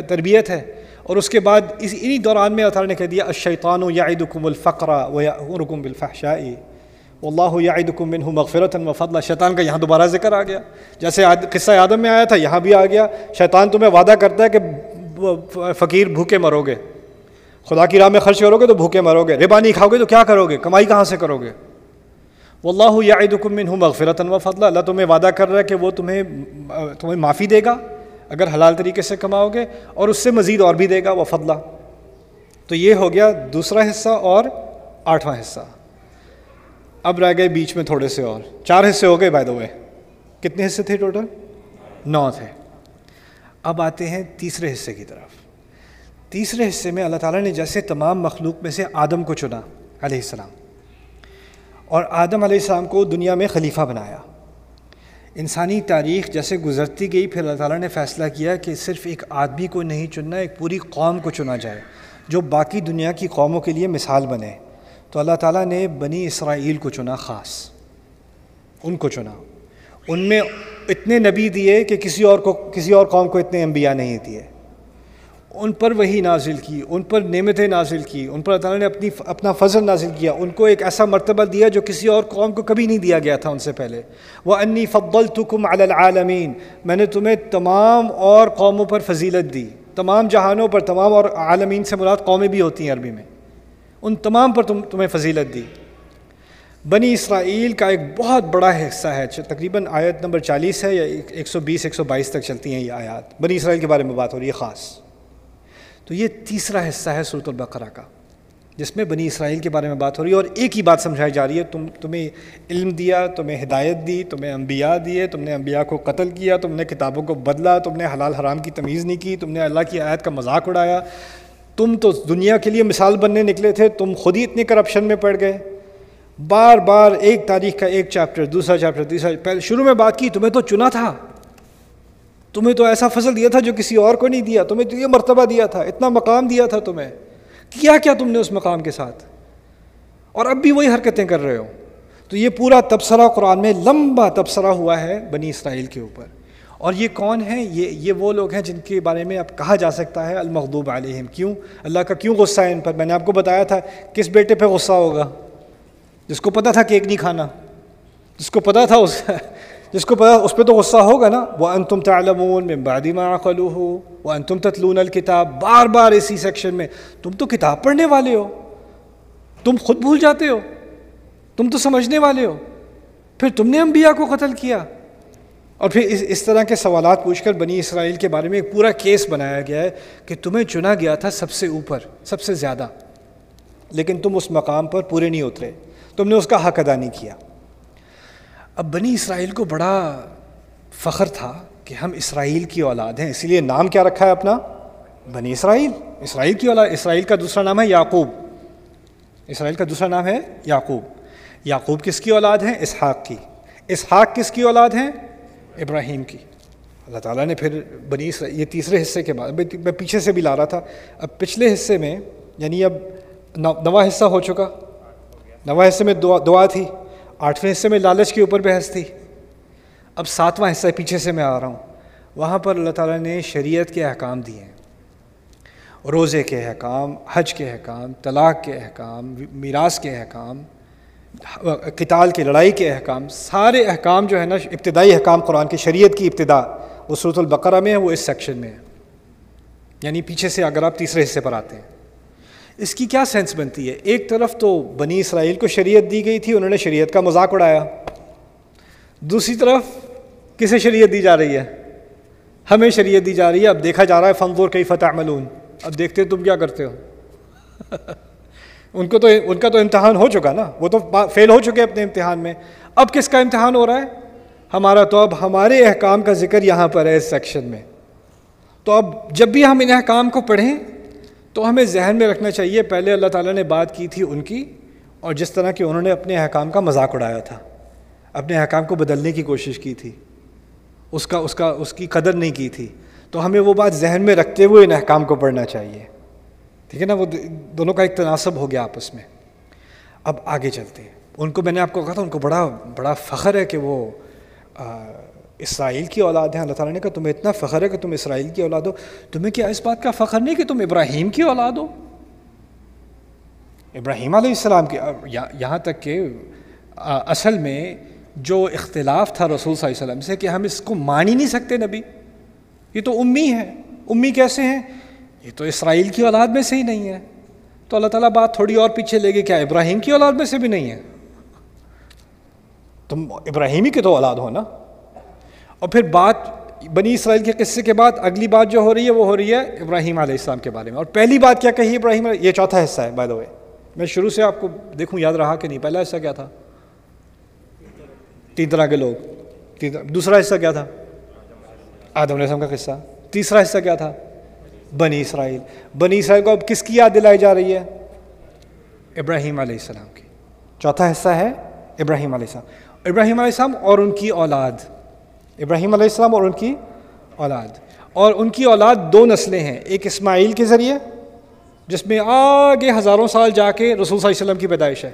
تربیت ہے۔ اور اس کے بعد اس انہی دوران میں اللہ نے کہہ دیا، الشیطان یعدکم الفقر و یأمرکم بالفحشاء۔ واللہ یعدکم منہ مغفرتا و شیطان کا یہاں دوبارہ ذکر آ گیا۔ جیسے قصہ آدم میں آیا تھا، یہاں بھی آ گیا۔ شیطان تمہیں وعدہ کرتا ہے کہ فقیر بھوکے مرو گے۔ خدا کی راہ میں خرچ کرو گے تو بھوکے مرو گے، ربا نہیں کھاؤ گے تو کیا کرو گے؟ کمائی کہاں سے کرو گے؟ وہ اللہ یادم منہ مغفرتاً و فضلہ اللہ تمہیں وعدہ کر رہا ہے کہ وہ تمہیں تمہیں معافی دے گا، اگر حلال طریقے سے کماؤ گے، اور اس سے مزید اور بھی دے گا وہ فضلہ تو یہ ہو گیا دوسرا حصہ اور آٹھواں حصہ۔ اب رہ گئے بیچ میں تھوڑے سے اور۔ چار حصے ہو گئے بائی دو کتنے حصے تھے ٹوٹل نو تھے۔ اب آتے ہیں تیسرے حصے کی طرف۔ تیسرے حصے میں اللہ تعالیٰ نے جیسے تمام مخلوق میں سے آدم کو چنا، علیہ السلام۔ اور آدم علیہ السلام کو دنیا میں خلیفہ بنایا۔ انسانی تاریخ جیسے گزرتی گئی، پھر اللہ تعالیٰ نے فیصلہ کیا کہ صرف ایک آدمی کو نہیں چننا، ایک پوری قوم کو چنا جائے، جو باقی دنیا کی قوموں کے لیے مثال بنے۔ تو اللہ تعالیٰ نے بنی اسرائیل کو چنا، خاص ان کو چنا۔ ان میں اتنے نبی دیے کہ کسی اور کو، کسی اور قوم کو اتنے انبیاء نہیں دیے۔ ان پر وہی نازل کی، ان پر نعمتیں نازل کی، ان پر اللہ تعالیٰ نے اپنی اپنا فضل نازل کیا۔ ان کو ایک ایسا مرتبہ دیا جو کسی اور قوم کو کبھی نہیں دیا گیا تھا ان سے پہلے۔ وہ انی فبل تکم العالمین میں نے تمہیں تمام اور قوموں پر فضیلت دی۔ تمام جہانوں پر، تمام اور عالمین سے مراد قومیں بھی ہوتی ہیں عربی میں۔ ان تمام پر تم، تمہیں فضیلت دی۔ بنی اسرائیل کا ایک بہت بڑا حصہ ہے تقریباً آیت نمبر چالیس ہے یا ایک سو بیس، ایک سو بائیس تک چلتی ہیں یہ آیات۔ بنی اسرائیل کے بارے میں بات ہو رہی ہے، خاص۔ تو یہ تیسرا حصہ ہے صورت البقرہ کا، جس میں بنی اسرائیل کے بارے میں بات ہو رہی ہے اور ایک ہی بات سمجھائی جا رہی ہے، تم تمہیں علم دیا، تمہیں ہدایت دی، تمہیں انبیاء دیے، تم نے انبیاء کو قتل کیا، تم نے کتابوں کو بدلا، تم نے حلال حرام کی تمیز نہیں کی، تم نے اللہ کی آیت کا مذاق اڑایا۔ تم تو دنیا کے لیے مثال بننے نکلے تھے، تم خود ہی اتنی کرپشن میں پڑ گئے۔ بار بار ایک تاریخ کا ایک چیپٹر دوسرا چیپٹر تیسرا پہلے شروع میں بات کی، تمہیں تو چنا تھا۔ تمہیں تو ایسا فضل دیا تھا جو کسی اور کو نہیں دیا، تمہیں تو یہ مرتبہ دیا تھا، اتنا مقام دیا تھا تمہیں۔ کیا کیا تم نے اس مقام کے ساتھ؟ اور اب بھی وہی حرکتیں کر رہے ہو۔ تو یہ پورا تبصرہ قرآن میں لمبا تبصرہ ہوا ہے بنی اسرائیل کے اوپر۔ اور یہ کون ہیں؟ یہ یہ وہ لوگ ہیں جن کے بارے میں اب کہا جا سکتا ہے المغضوب علیہم۔ کیوں؟ اللہ کا کیوں غصہ ہے ان پر؟ میں نے آپ کو بتایا تھا کس بیٹے پہ غصہ ہوگا۔ جس کو پتہ تھا کیک نہیں کھانا۔ جس کو پتہ تھا اس جس کو پتا اس پہ تو غصہ ہوگا نا۔ وہ ان تم تعلمون میں بادی ماخلو ہو وہ ان تم تتلون الکتاب بار بار اسی سیکشن میں۔ تم تو کتاب پڑھنے والے ہو۔ تم خود بھول جاتے ہو۔ تم تو سمجھنے والے ہو۔ پھر تم نے انبیاء کو قتل کیا۔ اور پھر اس اس طرح کے سوالات پوچھ کر بنی اسرائیل کے بارے میں ایک پورا کیس بنایا گیا ہے کہ تمہیں چنا گیا تھا سب سے اوپر، سب سے زیادہ۔ لیکن تم اس مقام پر پورے نہیں اترے۔ تم نے اس کا حق ادا نہیں کیا۔ اب بنی اسرائیل کو بڑا فخر تھا کہ ہم اسرائیل کی اولاد ہیں، اسی لیے نام کیا رکھا ہے اپنا؟ بنی اسرائیل۔ اسرائیل کی اولاد، اسرائیل کا دوسرا نام ہے یعقوب۔ اسرائیل کا دوسرا نام ہے یعقوب۔ یعقوب کس کی اولاد ہیں؟ اسحاق کی۔ اسحاق کس کی اولاد ہیں؟ ابراہیم کی۔ اللہ تعالیٰ نے پھر بنی اسرائیل یہ تیسرے حصے کے بعد، میں پیچھے سے بھی لا رہا تھا۔ اب پچھلے حصے میں یعنی اب نواں حصہ ہو چکا۔ نواں حصے میں دعا دعا تھی۔ آٹھویں حصے میں لالچ کے اوپر بحث تھی۔ اب ساتواں حصہ پیچھے سے میں آ رہا ہوں۔ وہاں پر اللہ تعالیٰ نے شریعت کے احکام دیے ہیں۔ روزے کے احکام، حج کے احکام، طلاق کے احکام، میراث کے احکام، قتال کی لڑائی کے احکام، سارے احکام جو ہے نا، ابتدائی احکام قرآن کی شریعت کی ابتدا، وہ صورت البقرہ میں ہے، وہ اس سیکشن میں ہے۔ یعنی پیچھے سے اگر آپ تیسرے حصے پر آتے ہیں۔ اس کی کیا سینس بنتی ہے؟ ایک طرف تو بنی اسرائیل کو شریعت دی گئی تھی، انہوں نے شریعت کا مذاق اڑایا۔ دوسری طرف کسے شریعت دی جا رہی ہے؟ ہمیں شریعت دی جا رہی ہے۔ اب دیکھا جا رہا ہے فنزور کئی فتح ملون اب دیکھتے تم کیا کرتے ہو۔ ان کو تو، ان کا تو امتحان ہو چکا نا۔ وہ تو فیل ہو چکے اپنے امتحان میں۔ اب کس کا امتحان ہو رہا ہے؟ ہمارا تو اب ہمارے احکام کا ذکر یہاں پر ہے اس سیکشن میں۔ تو اب جب بھی ہم ان احکام کو پڑھیں تو ہمیں ذہن میں رکھنا چاہیے، پہلے اللہ تعالیٰ نے بات کی تھی ان کی، اور جس طرح کہ انہوں نے اپنے احکام کا مذاق اڑایا تھا، اپنے احکام کو بدلنے کی کوشش کی تھی، اس کا اس کا، اس کی قدر نہیں کی تھی۔ تو ہمیں وہ بات ذہن میں رکھتے ہوئے ان احکام کو پڑھنا چاہیے۔ ٹھیک ہے نا؟ وہ دونوں کا ایک تناسب ہو گیا آپس میں۔ اب آگے چلتے ہیں۔ ان کو میں نے آپ کو کہا تھا، ان کو بڑا بڑا فخر ہے کہ وہ اسرائیل کی اولاد ہیں۔ اللہ تعالیٰ نے کہا، تمہیں اتنا فخر ہے کہ تم اسرائیل کی اولاد ہو۔ تمہیں کیا اس بات کا فخر نہیں کہ تم ابراہیم کی اولاد ہو؟ ابراہیم علیہ السلام کی یہاں تک کہ اصل میں جو اختلاف تھا رسول صلی اللہ علیہ وسلم سے کہ ہم اس کو مان ہی نہیں سکتے نبی۔ یہ تو امی ہے امی کیسے ہیں؟ یہ تو اسرائیل کی اولاد میں سے ہی نہیں ہے۔ تو اللہ تعالیٰ بات تھوڑی اور پیچھے لے گی کیا ابراہیم کی اولاد میں سے بھی نہیں ہے؟ تم ابراہیمی کے تو اولاد ہو نا؟ اور پھر بات بنی اسرائیل کے قصے کے بعد اگلی بات جو ہو رہی ہے وہ ہو رہی ہے ابراہیم علیہ السلام کے بارے میں۔ اور پہلی بات کیا کہی ابراہیم یہ چوتھا حصہ ہے بائی دا وے میں شروع سے آپ کو دیکھوں، یاد رہا کہ نہیں؟ پہلا حصہ کیا تھا؟ تین طرح کے لوگ۔ دوسرا حصہ کیا تھا؟ آدم علیہ السلام کا قصہ۔ تیسرا حصہ کیا تھا؟ بنی اسرائیل۔ بنی اسرائیل کو اب کس کی یاد دلائی جا رہی ہے؟ ابراہیم علیہ السلام کی۔ چوتھا حصہ ہے ابراہیم علیہ السلام۔ ابراہیم علیہ السلام اور ان کی اولاد۔ ابراہیم علیہ السلام اور ان کی اولاد۔ اور ان کی اولاد دو نسلیں ہیں، ایک اسماعیل کے ذریعے، جس میں آگے ہزاروں سال جا کے رسول صلی اللہ علیہ وسلم کی پیدائش ہے۔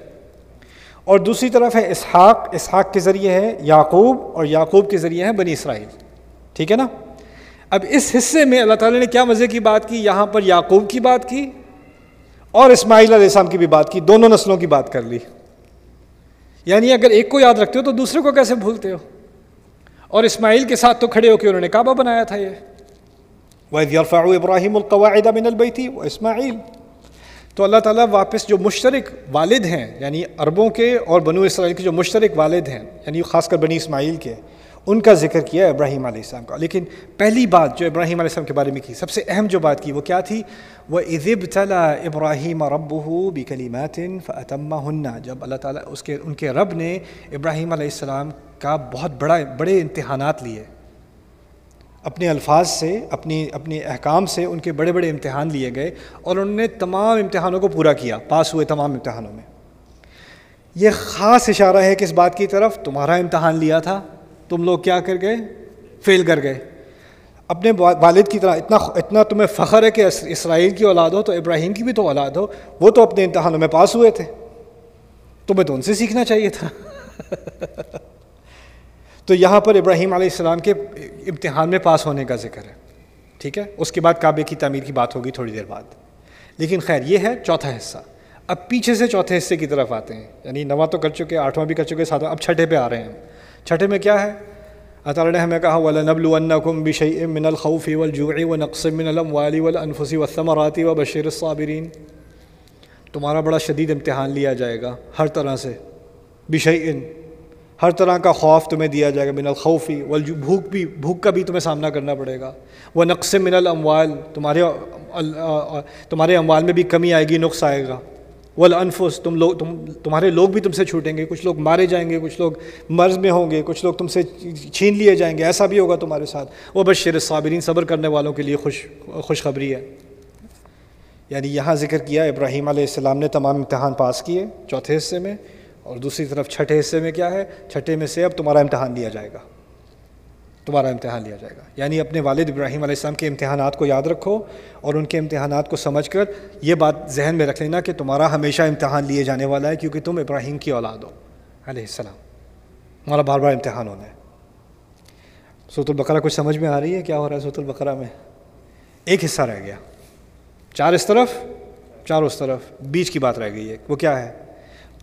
اور دوسری طرف ہے اسحاق اسحاق کے ذریعے ہے یعقوب اور یعقوب کے ذریعے ہیں بنی اسرائیل۔ ٹھیک ہے نا؟ اب اس حصے میں اللہ تعالیٰ نے کیا مزے کی بات کی؟ یہاں پر یعقوب کی بات کی اور اسماعیل علیہ السلام کی بھی بات کی، دونوں نسلوں کی بات کر لی۔ یعنی اگر ایک کو یاد رکھتے ہو تو دوسرے کو کیسے بھولتے ہو؟ اور اسماعیل کے ساتھ تو کھڑے ہو کے انہوں نے کعبہ بنایا تھا یہ۔ وَإِذْ ابراہیم القواعد من البیتی و اسماعیل تو اللہ تعالیٰ واپس جو مشترک والد ہیں یعنی عربوں کے اور بنو اسرائیل کے جو مشترک والد ہیں یعنی خاص کر بنی اسماعیل کے ان کا ذکر کیا ابراہیم علیہ السلام کا۔ لیکن پہلی بات جو ابراہیم علیہ السلام کے بارے میں کی، سب سے اہم جو بات کی وہ کیا تھی؟ وہ ادب تلا ابراہیم رب ہو کلیماتن فتمہ جب اللہ تعالیٰ اس کے، ان کے رب نے ابراہیم علیہ السلام کا بہت بڑا، بڑے امتحانات لیے۔ اپنے الفاظ سے، اپنی اپنے احکام سے ان کے بڑے بڑے امتحان لیے گئے اور انہوں نے تمام امتحانوں کو پورا کیا، پاس ہوئے تمام امتحانوں میں۔ یہ خاص اشارہ ہے کہ اس بات کی طرف؟ تمہارا امتحان لیا تھا۔ تم لوگ کیا کر گئے؟ فیل کر گئے۔ اپنے والد کی طرح اتنا اتنا تمہیں فخر ہے کہ اسرائیل کی اولاد ہو تو ابراہیم کی بھی تو اولاد ہو۔ وہ تو اپنے امتحانوں میں پاس ہوئے تھے۔ تمہیں تو ان سے سیکھنا چاہیے تھا۔ تو یہاں پر ابراہیم علیہ السلام کے امتحان میں پاس ہونے کا ذکر ہے۔ ٹھیک ہے؟ اس کے بعد کعبے کی تعمیر کی بات ہوگی تھوڑی دیر بعد۔ لیکن خیر، یہ ہے چوتھا حصہ۔ اب پیچھے سے چوتھے حصے کی طرف آتے ہیں۔ یعنی نواں تو کر چکے، آٹھواں بھی کر چکے ساتھ اب چھٹے پہ آ رہے ہیں۔ چھٹے میں کیا ہے؟ اللہ تعالیٰ نے ہمیں کہا ولا نبل ونکم بشیء من الخوف والجوع ونقص من الاموال والانفس والثمرات وبشر الصابرین تمہارا بڑا شدید امتحان لیا جائے گا ہر طرح سے۔ بشیء ہر طرح کا خوف تمہیں دیا جائے گا۔ من الخوفی والجو بھوک بھی، بھوک کا بھی تمہیں سامنا کرنا پڑے گا۔ وہ نقص من الاموال تمہارے تمہارے اموال میں بھی کمی آئے گی، نقص آئے گا۔ والانفس، تم لوگ تم تمہارے لوگ بھی تم سے چھوٹیں گے، کچھ لوگ مارے جائیں گے، کچھ لوگ مرض میں ہوں گے، کچھ لوگ تم سے چھین لیے جائیں گے، ایسا بھی ہوگا تمہارے ساتھ۔ وہ بس صابرین صبر کرنے والوں کے لیے خوش خوشخبری ہے۔ یعنی یہاں ذکر کیا، ابراہیم علیہ السلام نے تمام امتحان پاس کیے چوتھے حصے میں، اور دوسری طرف چھٹے حصے میں کیا ہے؟ چھٹے میں سے اب تمہارا امتحان لیا جائے گا۔ تمہارا امتحان لیا جائے گا۔ یعنی اپنے والد ابراہیم علیہ السلام کے امتحانات کو یاد رکھو اور ان کے امتحانات کو سمجھ کر یہ بات ذہن میں رکھ لینا کہ تمہارا ہمیشہ امتحان لیے جانے والا ہے کیونکہ تم ابراہیم کی اولاد ہو۔ علیہ السلام۔ تمہارا بار بار امتحان ہونا ہے۔ سوت البقرہ کچھ سمجھ میں آ رہی ہے؟ کیا ہو رہا ہے سوت البقرہ میں؟ ایک حصہ رہ گیا۔ چار اس طرف چار اس طرف، بیچ کی بات رہ گئی ہے۔ وہ کیا ہے؟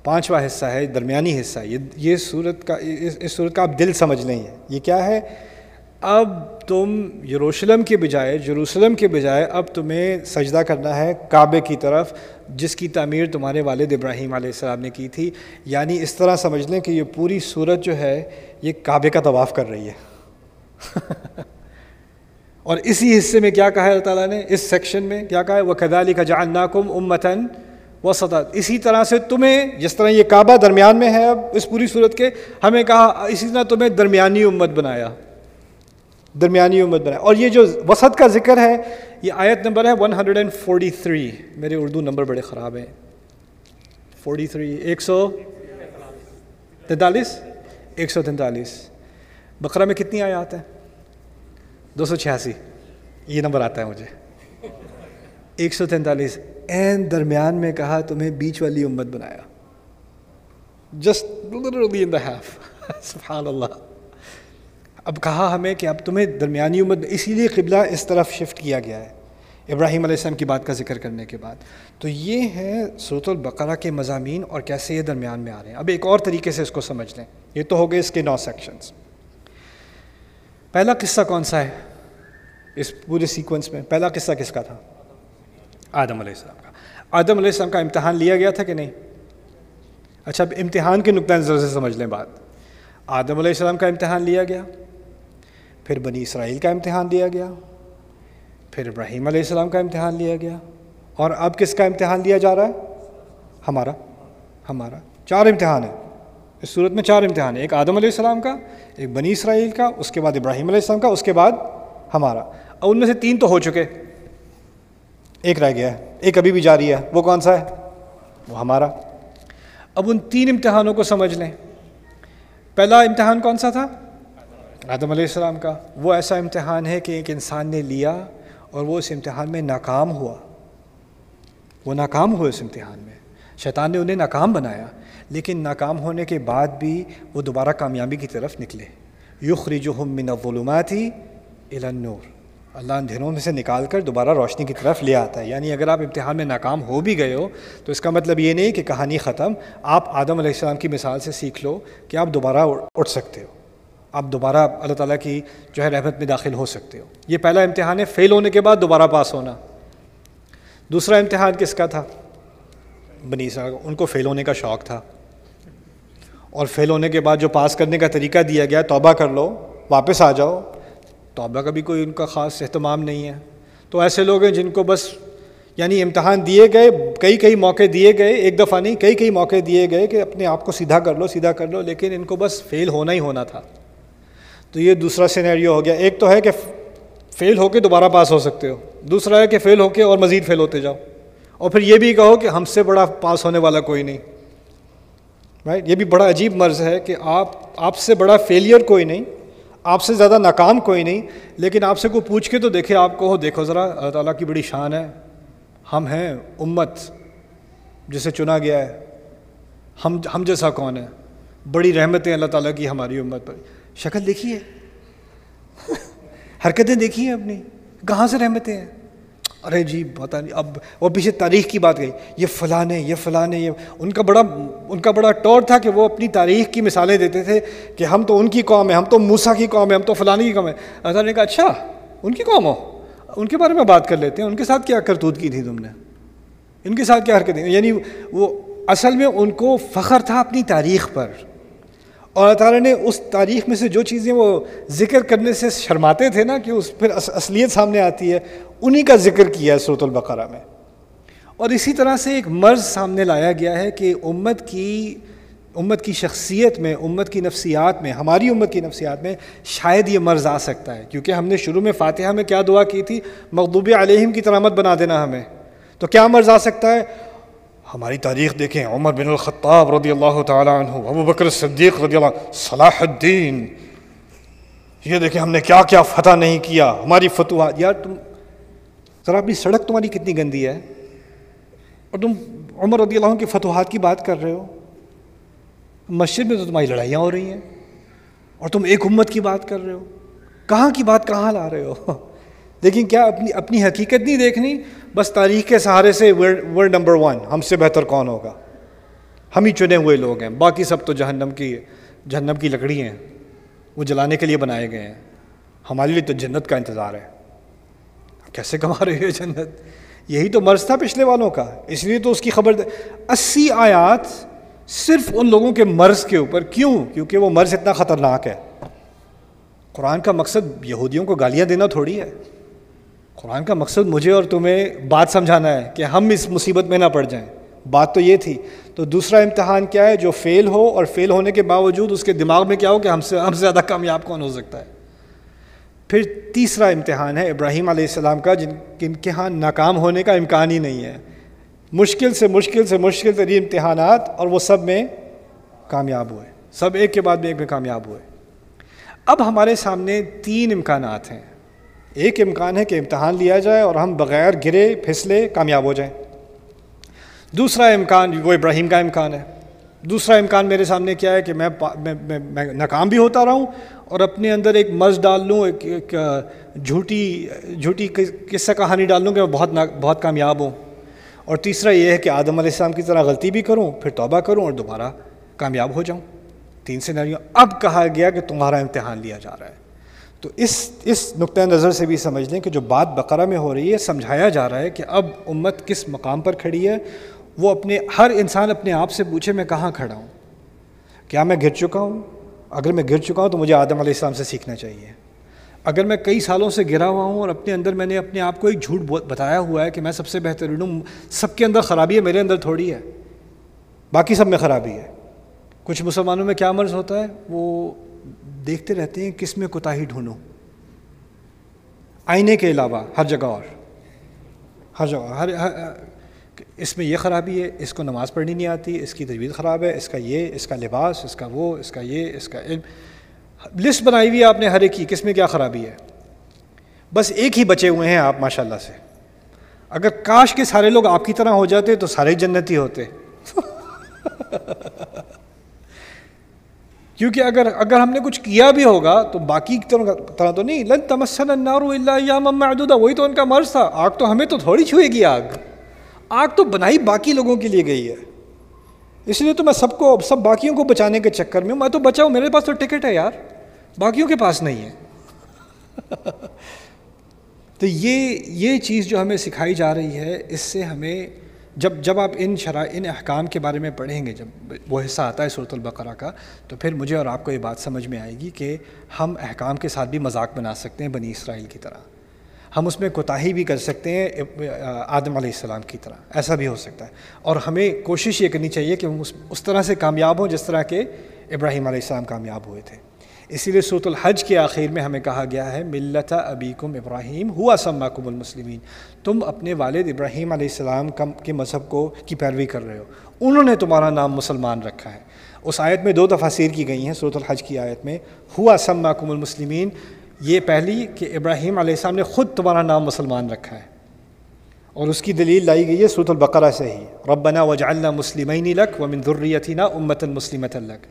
پانچواں حصہ ہے، درمیانی حصہ۔ یہ یہ صورت کا، اس صورت کا آپ دل سمجھ لیں۔ یہ کیا ہے؟ اب تم یروشلم کے بجائے، جروسلم کے بجائے اب تمہیں سجدہ کرنا ہے کعبے کی طرف، جس کی تعمیر تمہارے والد ابراہیم علیہ السلام نے کی تھی۔ یعنی اس طرح سمجھ لیں کہ یہ پوری صورت جو ہے، یہ کعبے کا طواف کر رہی ہے۔ اور اسی حصے میں کیا کہا ہے اللہ تعالیٰ نے؟ اس سیکشن میں کیا کہا ہے؟ وہ کدالی کا جان ناکم امتن و اسی طرح سے تمہیں، جس طرح یہ کعبہ درمیان میں ہے اب اس پوری صورت کے، ہمیں کہا، اسی طرح تمہیں درمیانی امت بنایا۔ درمیانی امت بنایا اور یہ جو وسط کا ذکر ہے، یہ آیت نمبر ہے 143 میرے اردو نمبر بڑے خراب ہیں۔ 43 ایک سو تینتالیس؟ ایک سو تینتالیس۔ بقرہ میں کتنی آیات ہیں؟ دو سو چھیاسی۔ یہ نمبر آتا ہے مجھے۔ ایک سو تینتالیس۔ این درمیان میں کہا، تمہیں بیچ والی امت بنایا۔ جسٹ ان دا ہیف سبحان اللہ۔ اب کہا ہمیں کہ اب تمہیں درمیانی امت اسی لیے قبلہ اس طرف شفٹ کیا گیا ہے، ابراہیم علیہ السلام کی بات کا ذکر کرنے کے بعد۔ تو یہ ہے صورت البقرہ کے مضامین اور کیسے یہ درمیان میں آ رہے ہیں۔ اب ایک اور طریقے سے اس کو سمجھ لیں۔ یہ تو ہو گئے اس کے نو سیکشنز پہلا قصہ کون سا ہے؟ اس پورے سیکوینس میں پہلا قصہ کس کا تھا؟ آدم علیہ السلام کا۔ آدم علیہ السلام کا امتحان لیا گیا تھا کہ نہیں؟ اچھا اب امتحان کے نقطۂ نظر سے سمجھ لیں بات۔ آدم علیہ السلام کا امتحان لیا گیا۔ پھر بنی اسرائیل کا امتحان لیا گیا، پھر ابراہیم علیہ السلام کا امتحان لیا گیا۔ اور اب کس کا امتحان لیا جا رہا ہے؟ ہمارا ہمارا چار امتحان ہیں۔ اس صورت میں چار امتحان ہیں، ایک آدم علیہ السلام کا، ایک بنی اسرائیل کا، اس کے بعد ابراہیم علیہ السلام کا، اس کے بعد ہمارا۔ اور ان میں سے تین تو ہو چکے۔ ایک رہ گیا ہے، ایک ابھی بھی جاری ہے۔ وہ کون سا ہے؟ وہ ہمارا۔ اب ان تین امتحانوں کو سمجھ لیں۔ پہلا امتحان کون سا تھا؟ آدم علیہ السلام کا، وہ ایسا امتحان ہے کہ ایک انسان نے لیا اور وہ اس امتحان میں ناکام ہوا۔ وہ ناکام ہوئے اس امتحان میں۔ شیطان نے انہیں ناکام بنایا، لیکن ناکام ہونے کے بعد بھی وہ دوبارہ کامیابی کی طرف نکلے۔ یخرجہم من الظلمات الى النور۔ اللہ اندھیروں میں سے نکال کر دوبارہ روشنی کی طرف لے آتا ہے۔ یعنی اگر آپ امتحان میں ناکام ہو بھی گئے ہو، تو اس کا مطلب یہ نہیں کہ کہانی ختم، آپ آدم علیہ السلام کی مثال سے سیکھ لو کہ آپ دوبارہ اٹھ سکتے ہو۔ آپ دوبارہ اللہ تعالیٰ کی جو ہے رحمت میں داخل ہو سکتے ہو۔ یہ پہلا امتحان ہے فیل ہونے کے بعد دوبارہ پاس ہونا۔ دوسرا امتحان کس کا تھا؟ بنی اسرائیل ان کو فیل ہونے کا شوق تھا۔ اور فیل ہونے کے بعد جو پاس کرنے کا طریقہ دیا گیا، توبہ کر لو، واپس آ جاؤ۔ توبہ کا بھی کوئی ان کا خاص اہتمام نہیں ہے۔ تو ایسے لوگ ہیں جن کو بس یعنی امتحان دیے گئے، کئی کئی موقع دیے گئے، ایک دفعہ نہیں، کئی کئی موقع دیے گئے کہ اپنے آپ کو سیدھا کر لو، سیدھا کر لو، لیکن ان کو بس فیل ہونا ہی ہونا تھا۔ تو یہ دوسرا سینیریو ہو گیا۔ ایک تو ہے کہ فیل ہو کے دوبارہ پاس ہو سکتے ہو۔ دوسرا ہے کہ فیل ہو کے اور مزید فیل ہوتے جاؤ۔ اور پھر یہ بھی کہو کہ ہم سے بڑا پاس ہونے والا کوئی نہیں۔ رائٹ یہ بھی بڑا عجیب مرض ہے کہ آپ آپ سے بڑا فیلئر کوئی نہیں۔ آپ سے زیادہ ناکام کوئی نہیں۔ لیکن آپ سے کوئی پوچھ کے تو دیکھے، آپ کو ہو دیکھو ذرا، اللہ تعالیٰ کی بڑی شان ہے۔ ہم ہیں امت جسے چنا گیا ہے۔ ہم ہم جیسا کون ہے؟ بڑی رحمتیں اللہ تعالیٰ کی ہماری امت پر۔ شکل دیکھیے حرکتیں دیکھی ہیں اپنی؟ کہاں سے رحمتیں ہیں؟ ارے جی پتہ نہیں، اب وہ پیچھے تاریخ کی بات گئی۔ یہ فلاں یہ فلاں یہ ان کا بڑا، ان کا بڑا طور تھا کہ وہ اپنی تاریخ کی مثالیں دیتے تھے کہ ہم تو ان کی قوم ہے ہم تو موسا کی قوم ہے ہم تو فلانی کی قوم ہے اللہ نے کہا اچھا ان کی قوم ہو، ان کے بارے میں بات کر لیتے ہیں، ان کے ساتھ کیا کرتوت کی تھی تم نے؟ ان کے ساتھ کیا حرکتیں؟ یعنی وہ اصل میں ان کو فخر تھا اپنی تاریخ پر۔ اور اللہ تعالیٰ نے اس تاریخ میں سے جو چیزیں وہ ذکر کرنے سے شرماتے تھے نا کہ اس پھر اصلیت سامنے آتی ہے، انہی کا ذکر کیا ہے صورت البقرہ میں۔ اور اسی طرح سے ایک مرض سامنے لایا گیا ہے کہ امت کی امت کی شخصیت میں، امت کی نفسیات میں، ہماری امت کی نفسیات میں شاید یہ مرض آ سکتا ہے۔ کیونکہ ہم نے شروع میں فاتحہ میں کیا دعا کی تھی؟ مغضوب علیہم کی ترامت بنا دینا ہمیں۔ تو کیا مرض آ سکتا ہے؟ ہماری تاریخ دیکھیں، عمر بن الخطاب رضی اللہ تعالیٰ عنہ، ابو بکر صدیق رضی اللہ صلاح الدین۔ یہ دیکھیں، ہم نے کیا کیا فتح نہیں کیا، ہماری فتوحات۔ یار تم، ذرا اپنی سڑک تمہاری کتنی گندی ہے؟ اور تم عمر رضی اللہ کی فتوحات کی بات کر رہے ہو؟ مسجد میں تو تمہاری لڑائیاں ہو رہی ہیں، اور تم ایک امت کی بات کر رہے ہو۔ کہاں کی بات، کہاں لا رہے ہو؟ لیکن کیا اپنی اپنی حقیقت نہیں دیکھنی؟ بس تاریخ کے سہارے سے ورڈ نمبر ون، ہم سے بہتر کون ہوگا؟ ہم ہی چنے ہوئے لوگ ہیں، باقی سب تو جہنم کی جہنم کی لکڑی ہیں۔ وہ جلانے کے لیے بنائے گئے ہیں۔ ہمارے لیے تو جنت کا انتظار ہے۔ کیسے کما رہے ہو جنت؟ یہی تو مرض تھا پچھلے والوں کا۔ اس لیے تو اس کی خبر اسی آیات صرف ان لوگوں کے مرض کے اوپر۔ کیوں؟ کیونکہ وہ مرض اتنا خطرناک ہے۔ قرآن کا مقصد یہودیوں کو گالیاں دینا تھوڑی ہے۔ قرآن کا مقصد مجھے اور تمہیں بات سمجھانا ہے کہ ہم اس مصیبت میں نہ پڑ جائیں۔ بات تو یہ تھی۔ تو دوسرا امتحان کیا ہے جو فیل ہو اور فیل ہونے کے باوجود اس کے دماغ میں کیا ہو کہ ہم سے ہم سے زیادہ کامیاب کون ہو سکتا ہے۔ پھر تیسرا امتحان ہے ابراہیم علیہ السلام کا، جن جن کے ہاں ناکام ہونے کا امکان ہی نہیں ہے۔ مشکل سے مشکل سے مشکل ترین امتحانات اور وہ سب میں کامیاب ہوئے۔ سب ایک کے بعد میں ایک میں کامیاب ہوئے۔ اب ہمارے سامنے تین امکانات ہیں۔ ایک امکان ہے کہ امتحان لیا جائے اور ہم بغیر گرے، پھسلے کامیاب ہو جائیں۔ دوسرا امکان، وہ ابراہیم کا امکان ہے۔ دوسرا امکان میرے سامنے کیا ہے کہ میں میں ناکام بھی ہوتا رہوں اور اپنے اندر ایک مرض ڈال لوں، ایک ایک جھوٹی جھوٹی قصہ کہانی ڈال لوں کہ میں بہت بہت کامیاب ہوں۔ اور تیسرا یہ ہے کہ آدم علیہ السلام کی طرح غلطی بھی کروں، پھر توبہ کروں اور دوبارہ کامیاب ہو جاؤں۔ تین سے اب کہا گیا کہ تمہارا امتحان لیا جا رہا ہے۔ تو اس اس نقطۂ نظر سے بھی سمجھ لیں کہ جو بات بقرہ میں ہو رہی ہے، سمجھایا جا رہا ہے کہ اب امت کس مقام پر کھڑی ہے، وہ اپنے، ہر انسان اپنے آپ سے پوچھے میں کہاں کھڑا ہوں؟ کیا میں گر چکا ہوں؟ اگر میں گر چکا ہوں تو مجھے آدم علیہ السلام سے سیکھنا چاہیے۔ اگر میں کئی سالوں سے گرا ہوا ہوں اور اپنے اندر میں نے اپنے آپ کو ایک جھوٹ بتایا ہوا ہے کہ میں سب سے بہترین ہوں، سب کے اندر خرابی ہے، میرے اندر تھوڑی ہے، باقی سب میں خرابی ہے۔ کچھ مسلمانوں میں کیا مرض ہوتا ہے؟ وہ دیکھتے رہتے ہیں کس میں کوتاہی ڈھونڈوں آئینے کے علاوہ ہر جگہ اور۔ ہر جگہ ہر اس میں یہ خرابی ہے، اس کو نماز پڑھنی نہیں آتی، اس کی تجویز خراب ہے، اس کا یہ، اس کا لباس، اس کا وہ، اس کا یہ، اس کا علم۔ لسٹ بنائی ہوئی ہے آپ نے ہر ایک کی کس میں کیا خرابی ہے؟ بس ایک ہی بچے ہوئے ہیں آپ ماشاء اللہ سے۔ اگر کاش کے سارے لوگ آپ کی طرح ہو جاتے تو سارے جنتی ہوتے۔ کیونکہ اگر اگر ہم نے کچھ کیا بھی ہوگا تو باقی طرح تو نہیں. لن تمسن النار الا ایاما معدودہ وہی تو ان کا مرض تھا. آگ تو ہمیں تو تھوڑی چھوئے گی آگ. آگ تو بنائی باقی لوگوں کے لیے گئی ہے. اس لیے تو میں سب کو سب باقیوں کو بچانے کے چکر میں ہوں. میں تو بچاؤں میرے پاس تو ٹکٹ ہے یار. باقیوں کے پاس نہیں ہے. تو یہ یہ چیز جو ہمیں سکھائی جا رہی ہے، اس سے ہمیں جب جب آپ ان شرح ان احکام کے بارے میں پڑھیں گے، جب وہ حصہ آتا ہے صورت البقرہ کا، تو پھر مجھے اور آپ کو یہ بات سمجھ میں آئے گی کہ ہم احکام کے ساتھ بھی مذاق بنا سکتے ہیں بنی اسرائیل کی طرح۔ ہم اس میں کوتاہی بھی کر سکتے ہیں آدم علیہ السلام کی طرح۔ ایسا بھی ہو سکتا ہے۔ اور ہمیں کوشش یہ کرنی چاہیے کہ ہم اس اس طرح سے کامیاب ہوں جس طرح کہ ابراہیم علیہ السلام کامیاب ہوئے تھے۔ اسی لیے صورت الحج کے آخر میں ہمیں کہا گیا ہے، ملت ابیکم ابراہیم، ہوا سماکم المسلمین۔ تم اپنے والد ابراہیم علیہ السلام کے مذہب کو کی پیروی کر رہے ہو۔ انہوں نے تمہارا نام مسلمان رکھا ہے۔ اس آیت میں دو تفاصیر کی گئی ہیں صورت الحج کی آیت میں۔ ہوا سماکم المسلمین۔ یہ پہلی کہ ابراہیم علیہ السلام نے خود تمہارا نام مسلمان رکھا ہے۔ اور اس کی دلیل لائی گئی ہے سورت البقرہ سے ہی۔ ربنا وجعلنا مسلمین لک ومن ذریتنا امتا مسلمتا لک۔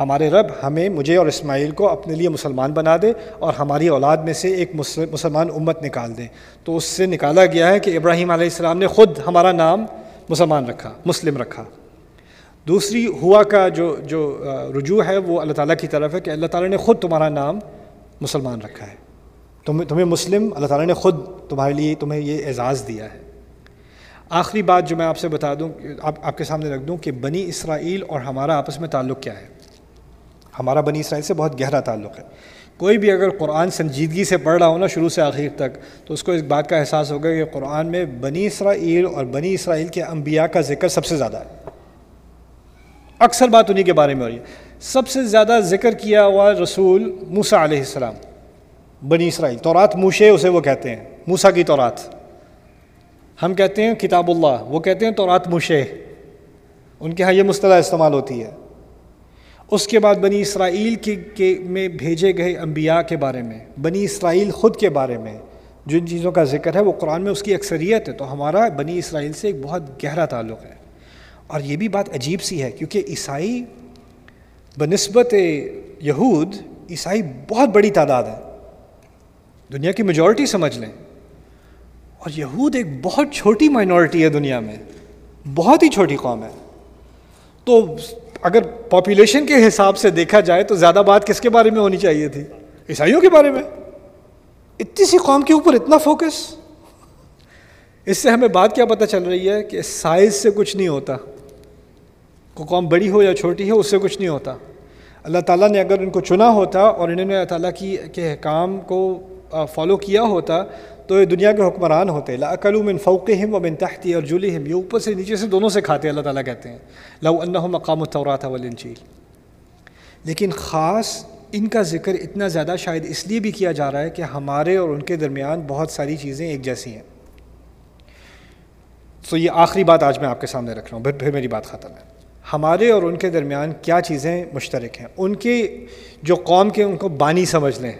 ہمارے رب ہمیں، مجھے اور اسماعیل کو اپنے لیے مسلمان بنا دے اور ہماری اولاد میں سے ایک مسلمان امت نکال دے۔ تو اس سے نکالا گیا ہے کہ ابراہیم علیہ السلام نے خود ہمارا نام مسلمان رکھا، مسلم رکھا۔ دوسری ہوا کا جو جو رجوع ہے وہ اللہ تعالیٰ کی طرف ہے کہ اللہ تعالیٰ نے خود تمہارا نام مسلمان رکھا ہے۔ تمہیں تمہیں مسلم، اللہ تعالیٰ نے خود تمہارے لیے تمہیں یہ اعزاز دیا ہے۔ آخری بات جو میں آپ سے بتا دوں، آپ آپ کے سامنے رکھ دوں کہ بنی اسرائیل اور ہمارا آپس میں تعلق کیا ہے۔ ہمارا بنی اسرائیل سے بہت گہرا تعلق ہے۔ کوئی بھی اگر قرآن سنجیدگی سے پڑھ رہا ہو نا شروع سے آخر تک، تو اس کو اس بات کا احساس ہوگا کہ قرآن میں بنی اسرائیل اور بنی اسرائیل کے انبیاء کا ذکر سب سے زیادہ ہے۔ اکثر بات انہی کے بارے میں ہو رہی ہے۔ سب سے زیادہ ذکر کیا ہوا رسول موسا علیہ السلام، بنی اسرائیل۔ تورات موشے اسے وہ کہتے ہیں موسا کی تورات۔ ہم کہتے ہیں کتاب اللہ، وہ کہتے ہیں تورات موشے ان کے ہاں یہ مصطلح استعمال ہوتی ہے۔ اس کے بعد بنی اسرائیل کے میں بھیجے گئے انبیاء کے بارے میں، بنی اسرائیل خود کے بارے میں جن چیزوں کا ذکر ہے، وہ قرآن میں اس کی اکثریت ہے۔ تو ہمارا بنی اسرائیل سے ایک بہت گہرا تعلق ہے۔ اور یہ بھی بات عجیب سی ہے، کیونکہ عیسائی بنسبت یہود، عیسائی بہت بڑی تعداد ہے۔ دنیا کی میجورٹی سمجھ لیں۔ اور یہود ایک بہت چھوٹی مائنورٹی ہے دنیا میں، بہت ہی چھوٹی قوم ہے۔ تو اگر پاپولیشن کے حساب سے دیکھا جائے تو زیادہ بات کس کے بارے میں ہونی چاہیے تھی؟ عیسائیوں کے بارے میں۔ اتنی سی قوم کے اوپر اتنا فوکس اس سے ہمیں بات کیا پتہ چل رہی ہے کہ سائز سے کچھ نہیں ہوتا۔ کو قوم بڑی ہو یا چھوٹی ہو، اس سے کچھ نہیں ہوتا۔ اللہ تعالیٰ نے اگر ان کو چنا ہوتا اور انہوں نے اللہ تعالیٰ کی کے احکام کو فالو کیا ہوتا تو یہ دنیا کے حکمران ہوتے لاقل من فوقہم و من تحتی اور یہ اوپر سے نیچے سے دونوں سے کھاتے اللہ تعالیٰ کہتے ہیں۔ لو انہم مقام التورات والانجیل۔ لیکن خاص ان کا ذکر اتنا زیادہ شاید اس لیے بھی کیا جا رہا ہے کہ ہمارے اور ان کے درمیان بہت ساری چیزیں ایک جیسی ہیں۔ تو یہ آخری بات آج میں آپ کے سامنے رکھ رہا ہوں۔ پھر پھر میری بات ختم ہے۔ ہمارے اور ان کے درمیان کیا چیزیں مشترک ہیں؟ ان کے جو قوم کے ان کو بانی سمجھ لیں،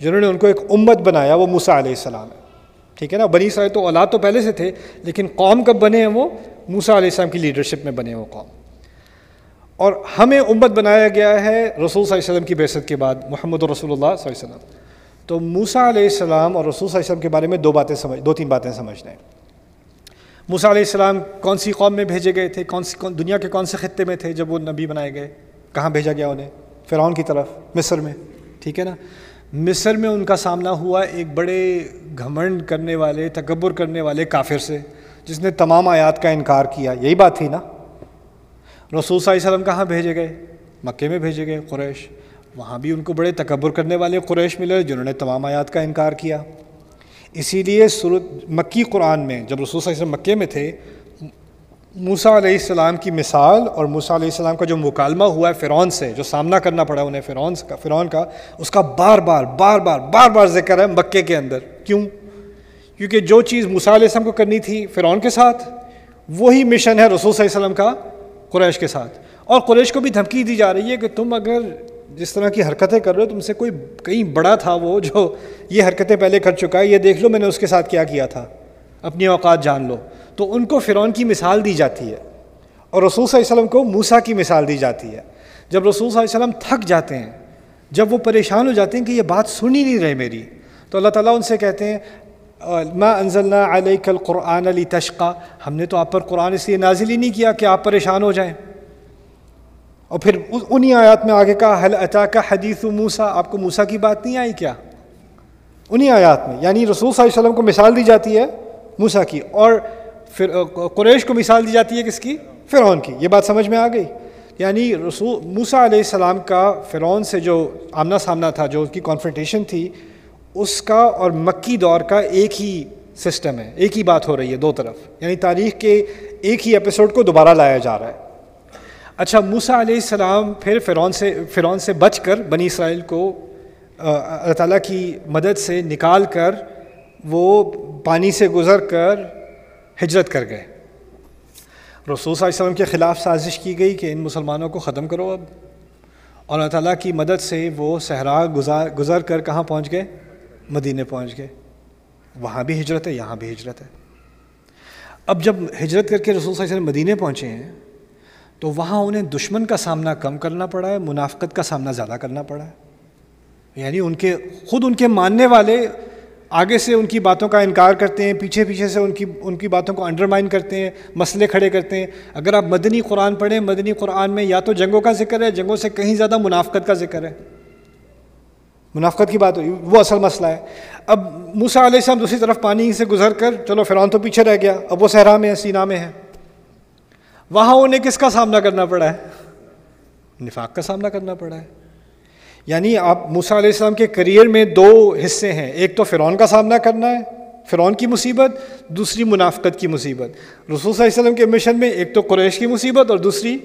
جنہوں نے ان کو ایک امت بنایا، وہ موسیٰ علیہ السلام ہے۔ ٹھیک ہے نا؟ بنی اسرائیل تو اولاد تو پہلے سے تھے، لیکن قوم کب بنے ہیں وہ؟ موسیٰ علیہ السلام کی لیڈرشپ میں بنے وہ قوم۔ اور ہمیں امت بنایا گیا ہے رسول صلی اللہ علیہ وسلم کی بیست کے بعد، محمد رسول اللہ صلی اللہ علیہ وسلم۔ تو موسیٰ علیہ السلام اور رسول صلی اللہ علیہ وسلم کے بارے میں دو باتیں سمجھ، دو تین باتیں سمجھنا ہیں۔ موسیٰ علیہ السلام کون سی قوم میں بھیجے گئے تھے؟ کون سی، کون، دنیا کے کون سے خطے میں تھے جب وہ نبی بنائے گئے؟ کہاں بھیجا گیا انہیں؟ فرعون کی طرف، مصر میں، ٹھیک ہے نا؟ مصر میں ان کا سامنا ہوا ایک بڑے گھمنڈ کرنے والے، تکبر کرنے والے کافر سے، جس نے تمام آیات کا انکار کیا۔ یہی بات تھی نا؟ رسول صلی اللہ علیہ وسلم کہاں بھیجے گئے؟ مکے میں بھیجے گئے قریش۔ وہاں بھی ان کو بڑے تکبر کرنے والے قریش ملے، جنہوں نے تمام آیات کا انکار کیا۔ اسی لیے صورت مکی قرآن میں، جب رسول صلی اللہ علیہ وسلم مکے میں تھے موسیٰ علیہ السلام کی مثال اور موسیٰ علیہ السلام کا جو مکالمہ ہوا ہے فرعون سے، جو سامنا کرنا پڑا انہیں فرعون کا فرعون کا، اس کا بار بار بار بار بار بار ذکر ہے مکے کے اندر۔ کیوں؟ کیونکہ جو چیز موسیٰ علیہ السلام کو کرنی تھی فرعون کے ساتھ، وہی مشن ہے رسول صلی اللہ علیہ وسلم کا قریش کے ساتھ۔ اور قریش کو بھی دھمکی دی جا رہی ہے کہ تم اگر جس طرح کی حرکتیں کر رہے ہو، تم سے کوئی کہیں بڑا تھا وہ جو یہ حرکتیں پہلے کر چکا ہے، یہ دیکھ لو میں نے اس کے ساتھ کیا کیا تھا۔ اپنی اوقات جان لو۔ تو ان کو فرعون کی مثال دی جاتی ہے اور رسول صلی اللہ علیہ وسلم کو موسا کی مثال دی جاتی ہے۔ جب رسول صلی اللہ علیہ وسلم تھک جاتے ہیں، جب وہ پریشان ہو جاتے ہیں کہ یہ بات سنی نہیں رہے میری، تو اللہ تعالیٰ ان سے کہتے ہیں، ما انزلنا علیک القرآن علی تشقا ہم نے تو آپ پر قرآن اس لیے نازل ہی نہیں کیا کہ آپ پریشان ہو جائیں۔ اور پھر انہی آیات میں آگے کہا حل اتا کا حدیث موسا آپ کو موسا کی بات نہیں آئی کیا؟ انہی آیات میں یعنی رسول صلی اللہ علیہ وسلم کو مثال دی جاتی ہے موسا کی۔ اور پھر قریش کو مثال دی جاتی ہے کس کی؟ فرعون کی۔ یہ بات سمجھ میں آ گئی۔ یعنی رسول موسا علیہ السلام کا فرعون سے جو آمنا سامنا تھا، جو اس کی کانفرنٹیشن تھی، اس کا اور مکی دور کا ایک ہی سسٹم ہے۔ ایک ہی بات ہو رہی ہے دو طرف۔ یعنی تاریخ کے ایک ہی ایپیسوڈ کو دوبارہ لایا جا رہا ہے۔ اچھا موسا علیہ السلام پھر فرعون سے فرعون سے بچ کر بنی اسرائیل کو اللہ تعالیٰ کی مدد سے نکال کر وہ پانی سے گزر کر ہجرت کر گئے۔ رسول صلی اللہ علیہ وسلم کے خلاف سازش کی گئی کہ ان مسلمانوں کو ختم کرو اب۔ اور اللہ تعالیٰ کی مدد سے وہ صحرا گزار گزر کر کہاں پہنچ گئے؟ مدینے پہنچ گئے۔ وہاں بھی ہجرت ہے، یہاں بھی ہجرت ہے۔ اب جب ہجرت کر کے رسول صلی اللہ علیہ وسلم مدینے پہنچے ہیں، تو وہاں انہیں دشمن کا سامنا کم کرنا پڑا ہے، منافقت کا سامنا زیادہ کرنا پڑا ہے۔ یعنی ان کے خود ان کے ماننے والے آگے سے ان کی باتوں کا انکار کرتے ہیں، پیچھے پیچھے سے ان کی ان کی باتوں کو انڈرمائن کرتے ہیں، مسئلے کھڑے کرتے ہیں۔ اگر آپ مدنی قرآن پڑھیں، مدنی قرآن میں یا تو جنگوں کا ذکر ہے، جنگوں سے کہیں زیادہ منافقت کا ذکر ہے۔ منافقت کی بات ہوئی، وہ اصل مسئلہ ہے۔ اب موسا علیہ السلام دوسری طرف پانی سے گزر کر، چلو فرعون تو پیچھے رہ گیا، اب وہ صحرا میں ہے، سینا میں ہے۔ وہاں انہیں کس کا سامنا کرنا پڑا ہے؟ نفاق کا سامنا کرنا پڑا ہے۔ یعنی آپ موسا علیہ السلام کے کریئر میں دو حصے ہیں۔ ایک تو فرعون کا سامنا کرنا ہے، فرعون کی مصیبت، دوسری منافقت کی مصیبت۔ رسول صلی اللہ علیہ وسلم کے مشن میں ایک تو قریش کی مصیبت اور دوسری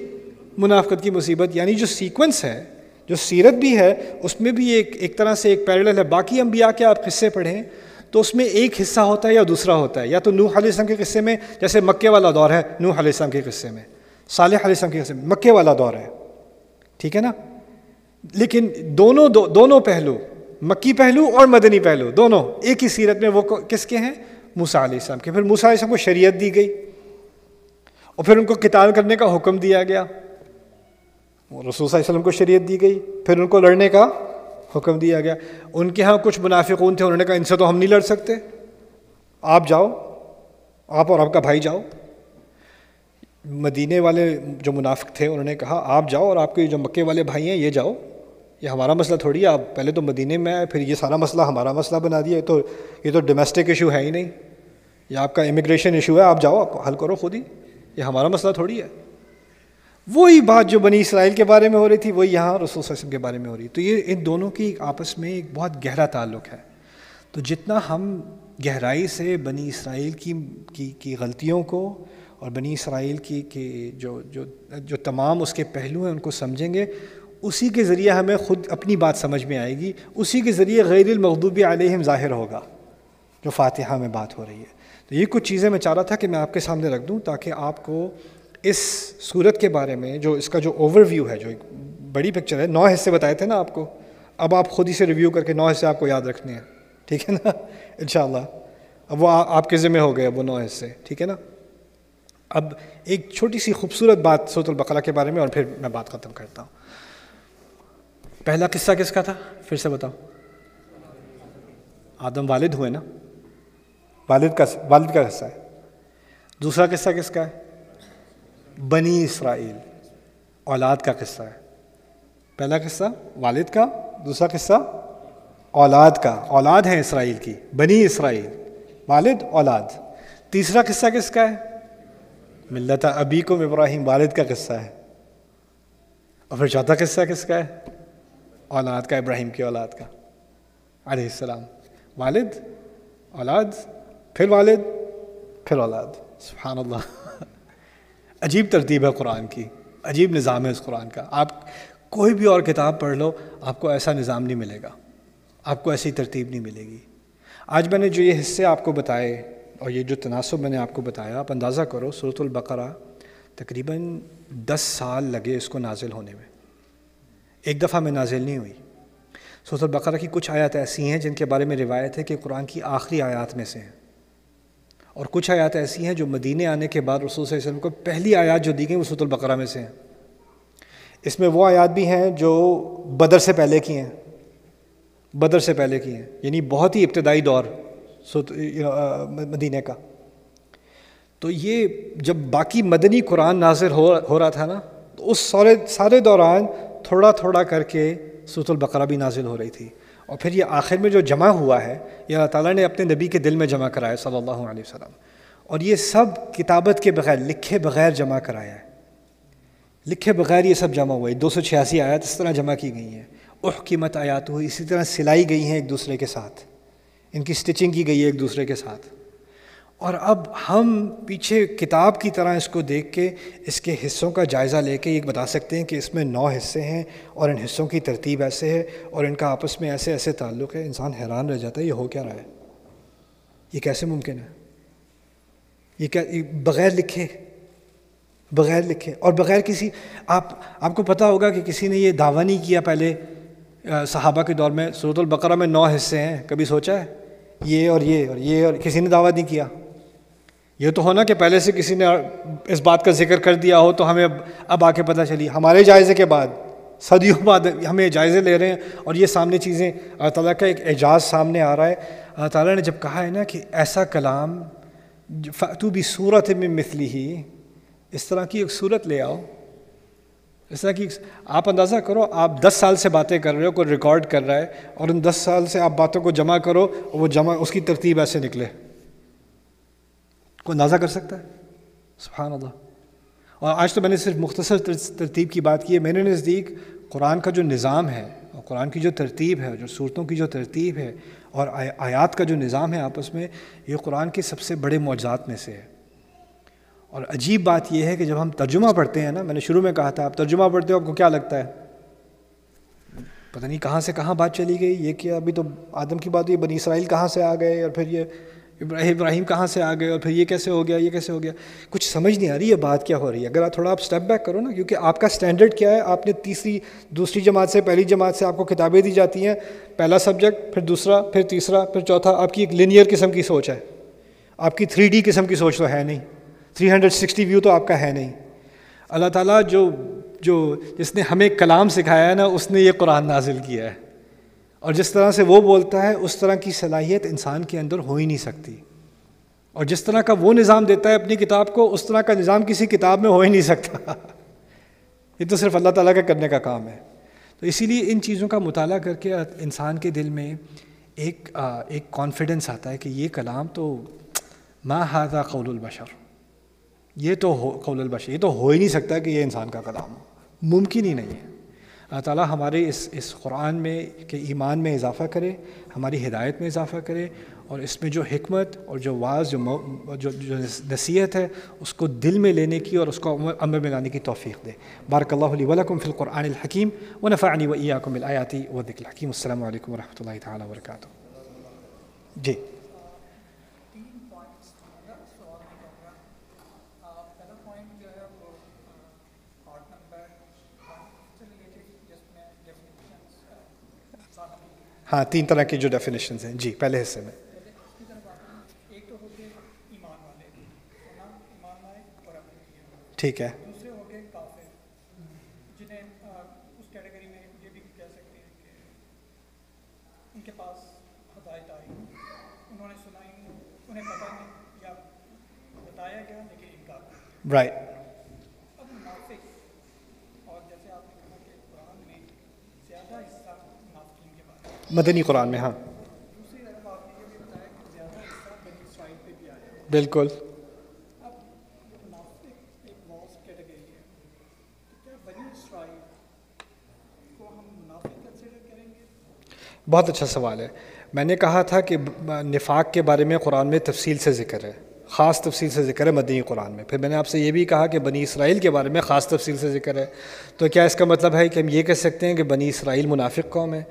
منافقت کی مصیبت۔ یعنی جو سیکوینس ہے، جو سیرت بھی ہے، اس میں بھی ایک ایک طرح سے ایک پیرل ہے۔ باقی انبیاء کے آپ قصے پڑھیں تو اس میں ایک حصہ ہوتا ہے یا دوسرا ہوتا ہے۔ یا تو نوح علیہ السلام کے قصے میں، جیسے مکے والا دور ہے نوح علیہ السلام کے قصے میں، صالح علیہ السلام کے قصے میں، مکے والا دور ہے۔ ٹھیک ہے نا؟ لیکن دونوں دو دونوں پہلو، مکی پہلو اور مدنی پہلو، دونوں ایک ہی سیرت میں وہ کس کے ہیں؟ موسا علیہ السلام کے۔ پھر موسا علیہ السلام کو شریعت دی گئی اور پھر ان کو قتال کرنے کا حکم دیا گیا۔ رسول صلی اللہ علیہ وسلم کو شریعت دی گئی، پھر ان کو لڑنے کا حکم دیا گیا۔ ان کے ہاں کچھ منافقون تھے، انہوں نے کہا ان سے تو ہم نہیں لڑ سکتے۔ آپ جاؤ، آپ اور آپ کا بھائی جاؤ۔ مدینے والے جو منافق تھے، انہوں نے کہا، آپ جاؤ اور آپ کے جو مکے والے بھائی ہیں، یہ جاؤ۔ یہ ہمارا مسئلہ تھوڑی ہے، آپ پہلے تو مدینے میں آئے، پھر یہ سارا مسئلہ ہمارا مسئلہ بنا دیا۔ تو، یہ تو ڈومیسٹک ایشو ہے ہی نہیں۔ یہ آپ کا امیگریشن ایشو ہے، آپ جاؤ، آپ حل کرو خود ہی۔ یہ ہمارا مسئلہ تھوڑی ہے۔ وہی بات جو بنی اسرائیل کے بارے میں ہو رہی تھی، وہی یہاں رسول صلی اللہ علیہ وسلم کے بارے میں ہو رہی۔ تو یہ ان دونوں کی آپس میں ایک بہت گہرا تعلق ہے۔ تو جتنا ہم گہرائی سے بنی اسرائیل کی کی کی غلطیوں کو اور بنی اسرائیل کی کی جو جو جو تمام اس کے پہلو ہیں ان کو سمجھیں گے، اسی کے ذریعے ہمیں خود اپنی بات سمجھ میں آئے گی، اسی کے ذریعے غیر المغضوب علیہم ظاہر ہوگا، جو فاتحہ میں بات ہو رہی ہے۔ تو یہ کچھ چیزیں میں چاہ رہا تھا کہ میں آپ کے سامنے رکھ دوں تاکہ آپ کو اس صورت کے بارے میں جو اس کا جو اوور ویو ہے، جو ایک بڑی پکچر ہے، نو حصے بتائے تھے نا آپ کو۔ اب آپ خود ہی سے ریویو کر کے نو حصے آپ کو یاد رکھنے ہیں۔ ٹھیک ہے نا؟ انشاءاللہ۔ اب وہ آپ کے ذمہ ہو گئے، اب وہ نو حصے۔ ٹھیک ہے نا؟ اب ایک چھوٹی سی خوبصورت بات سوت البقرہ کے بارے میں اور پھر میں بات ختم کرتا ہوں۔ پہلا قصہ کس کا تھا؟ پھر سے بتاؤ آدم والد ہوئے نا؟ والد کا والد کا قصہ ہے۔ دوسرا قصہ کس کا ہے؟ بنی اسرائیل۔ اولاد کا قصہ ہے۔ پہلا قصہ والد کا، دوسرا قصہ اولاد کا۔ اولاد ہے اسرائیل کی، بنی اسرائیل۔ والد، اولاد۔ تیسرا قصہ کس کا ہے؟ ملت ابی کو ابراہیم والد کا قصہ ہے۔ اور پھر چوتھا قصہ کس کا ہے؟ اولاد کا، ابراہیم کی اولاد کا۔ علیہ السلام۔ والد، اولاد، پھر والد، پھر اولاد۔ سبحان اللہ عجیب ترتیب ہے قرآن کی۔ عجیب نظام ہے اس قرآن کا۔ آپ کوئی بھی اور کتاب پڑھ لو، آپ کو ایسا نظام نہیں ملے گا۔ آپ کو ایسی ترتیب نہیں ملے گی۔ آج میں نے جو یہ حصے آپ کو بتائے اور یہ جو تناسب میں نے آپ کو بتایا، آپ اندازہ کرو صورت البقرہ تقریباً دس سال لگے اس کو نازل ہونے میں۔ ایک دفعہ میں نازل نہیں ہوئی۔ صورت البقرہ کی کچھ آیات ایسی ہیں جن کے بارے میں روایت ہے کہ قرآن کی آخری آیات میں سے ہیں۔ اور کچھ آیات ایسی ہیں جو مدینے آنے کے بعد رسول صلی اللہ علیہ وسلم کو پہلی آیات جو دی گئیں وہ سوت البقرہ میں سے ہیں۔ اس میں وہ آیات بھی ہیں جو بدر سے پہلے کی ہیں۔ بدر سے پہلے کی ہیں۔ یعنی بہت ہی ابتدائی دور۔ مدینے کا۔ تو یہ جب باقی مدنی قرآن نازر ہو ہو رہا تھا نا، تو اس سارے سارے دوران تھوڑا تھوڑا کر کے سوت البقرہ بھی نازل ہو رہی تھی۔ اور پھر یہ آخر میں جو جمع ہوا ہے، یہ اللہ تعالیٰ نے اپنے نبی کے دل میں جمع کرایا صلی اللہ علیہ وسلم۔ اور یہ سب کتابت کے بغیر، لکھے بغیر جمع کرایا ہے۔ لکھے بغیر یہ سب جمع ہوا ہے۔ دو سو چھیاسی آیات اس طرح جمع کی گئی ہیں۔ اح قیمت آیات ہوئی اسی طرح سلائی گئی ہیں ایک دوسرے کے ساتھ۔ ان کی سٹچنگ کی گئی ہے ایک دوسرے کے ساتھ۔ اور اب ہم پیچھے کتاب کی طرح اس کو دیکھ کے اس کے حصوں کا جائزہ لے کے یہ بتا سکتے ہیں کہ اس میں نو حصے ہیں اور ان حصوں کی ترتیب ایسے ہے اور ان کا آپس میں ایسے ایسے تعلق ہے، انسان حیران رہ جاتا ہے، یہ ہو کیا رہا ہے؟ یہ کیسے ممکن ہے؟ یہ کیا بغیر لکھے بغیر لکھے۔ اور بغیر کسی، آپ آپ کو پتہ ہوگا کہ کسی نے یہ دعویٰ نہیں کیا پہلے۔ صحابہ کے دور میں صورت البقرہ میں نو حصے ہیں، کبھی سوچا ہے؟ یہ اور یہ اور یہ اور کسی نے دعویٰ نہیں کیا۔ یہ تو ہونا کہ پہلے سے کسی نے اس بات کا ذکر کر دیا ہو تو ہمیں اب آ کے پتہ چلی۔ ہمارے جائزے کے بعد، صدیوں بعد ہمیں جائزے لے رہے ہیں اور یہ سامنے چیزیں اللہ تعالیٰ کا ایک اعجاز سامنے آ رہا ہے۔ اللہ تعالیٰ نے جب کہا ہے نا کہ ایسا کلام تو بھی صورت میں مثلی ہی اس طرح کی ایک صورت لے آؤ۔ اس طرح کی آپ اندازہ کرو، آپ دس سال سے باتیں کر رہے ہو، کوئی ریکارڈ کر رہا ہے، اور ان دس سال سے آپ باتوں کو جمع کرو اور وہ جمع اس کی ترتیب ایسے نکلے۔ کوئی اندازہ کر سکتا ہے؟ سبحان اللہ۔ اور آج تو میں نے صرف مختصر ترتیب کی بات کی ہے۔ میرے نزدیک قرآن کا جو نظام ہے، اور قرآن کی جو ترتیب ہے، جو صورتوں کی جو ترتیب ہے، اور آیات کا جو نظام ہے آپس میں، یہ قرآن کے سب سے بڑے معجزات میں سے ہے۔ اور عجیب بات یہ ہے کہ جب ہم ترجمہ پڑھتے ہیں نا، میں نے شروع میں کہا تھا، آپ ترجمہ پڑھتے ہو، آپ کو کیا لگتا ہے؟ پتہ نہیں کہاں سے کہاں بات چلی گئی، یہ کیا ابھی تو آدم کی بات ہوئی، بنی اسرائیل کہاں سے آ گئے، اور پھر یہ ابراہیم ابراہیم کہاں سے آ گئے، اور پھر یہ کیسے ہو گیا، یہ کیسے ہو گیا؟ کچھ سمجھ نہیں آ رہی، یہ بات کیا ہو رہی ہے؟ اگر آپ تھوڑا آپ اسٹیپ بیک کرو نا، کیونکہ آپ کا اسٹینڈرڈ کیا ہے، آپ نے تیسری، دوسری جماعت سے پہلی جماعت سے آپ کو کتابیں دی جاتی ہیں، پہلا سبجیکٹ پھر دوسرا، پھر تیسرا، پھر چوتھا، آپ کی ایک لینئر قسم کی سوچ ہے، آپ کی تھری ڈی قسم کی سوچ تو ہے نہیں۔ تھری ہنڈریڈ سکسٹی ویو تو آپ کا ہے نہیں۔ اللہ تعالیٰ جو جو جس نے ہمیں کلام سکھایا ہے نا، اس نے یہ قرآن نازل کیا ہے۔ اور جس طرح سے وہ بولتا ہے، اس طرح کی صلاحیت انسان کے اندر ہو ہی نہیں سکتی۔ اور جس طرح کا وہ نظام دیتا ہے اپنی کتاب کو، اس طرح کا نظام کسی کتاب میں ہو ہی نہیں سکتا۔ یہ تو صرف اللہ تعالیٰ کا کرنے کا کام ہے۔ تو اسی لیے ان چیزوں کا مطالعہ کر کے انسان کے دل میں ایک ایک کانفیڈنس آتا ہے کہ یہ کلام تو ما ہاضا قول البشر۔ یہ تو ہو قول البشر، یہ تو ہو ہی نہیں سکتا کہ یہ انسان کا کلام ہو۔ ممکن ہی نہیں ہے۔ اللہ تعالیٰ ہمارے اس اس قرآن میں کہ ایمان میں اضافہ کرے، ہماری ہدایت میں اضافہ کرے، اور اس میں جو حکمت اور جو واض جو جو جو نصیحت ہے، اس کو دل میں لینے کی اور اس کو عمل میں لانے کی توفیق دے۔ بارک اللہ علیہ ولکم فی القرآن الحکیم و نفعنی و ایاکم الآیاتی و ذکر الحکیم۔ السلام علیکم و رحمۃ اللہ تعالیٰ وبرکاتہ۔ جی۔ ہاں تین طرح کی جو ڈیفینیشنز ہیں۔ جی پہلے حصے میں۔ ٹھیک ہے۔ رائٹ مدنی قرآن میں ہاں۔ بالکل۔ بہت اچھا سوال ہے۔ میں نے کہا تھا کہ نفاق کے بارے میں قرآن میں تفصیل سے ذکر ہے، خاص تفصیل سے ذکر ہے مدنی قرآن میں۔ پھر میں نے آپ سے یہ بھی کہا کہ بنی اسرائیل کے بارے میں خاص تفصیل سے ذکر ہے۔ تو کیا اس کا مطلب ہے کہ ہم یہ کہہ سکتے ہیں کہ بنی اسرائیل منافق قوم ہے؟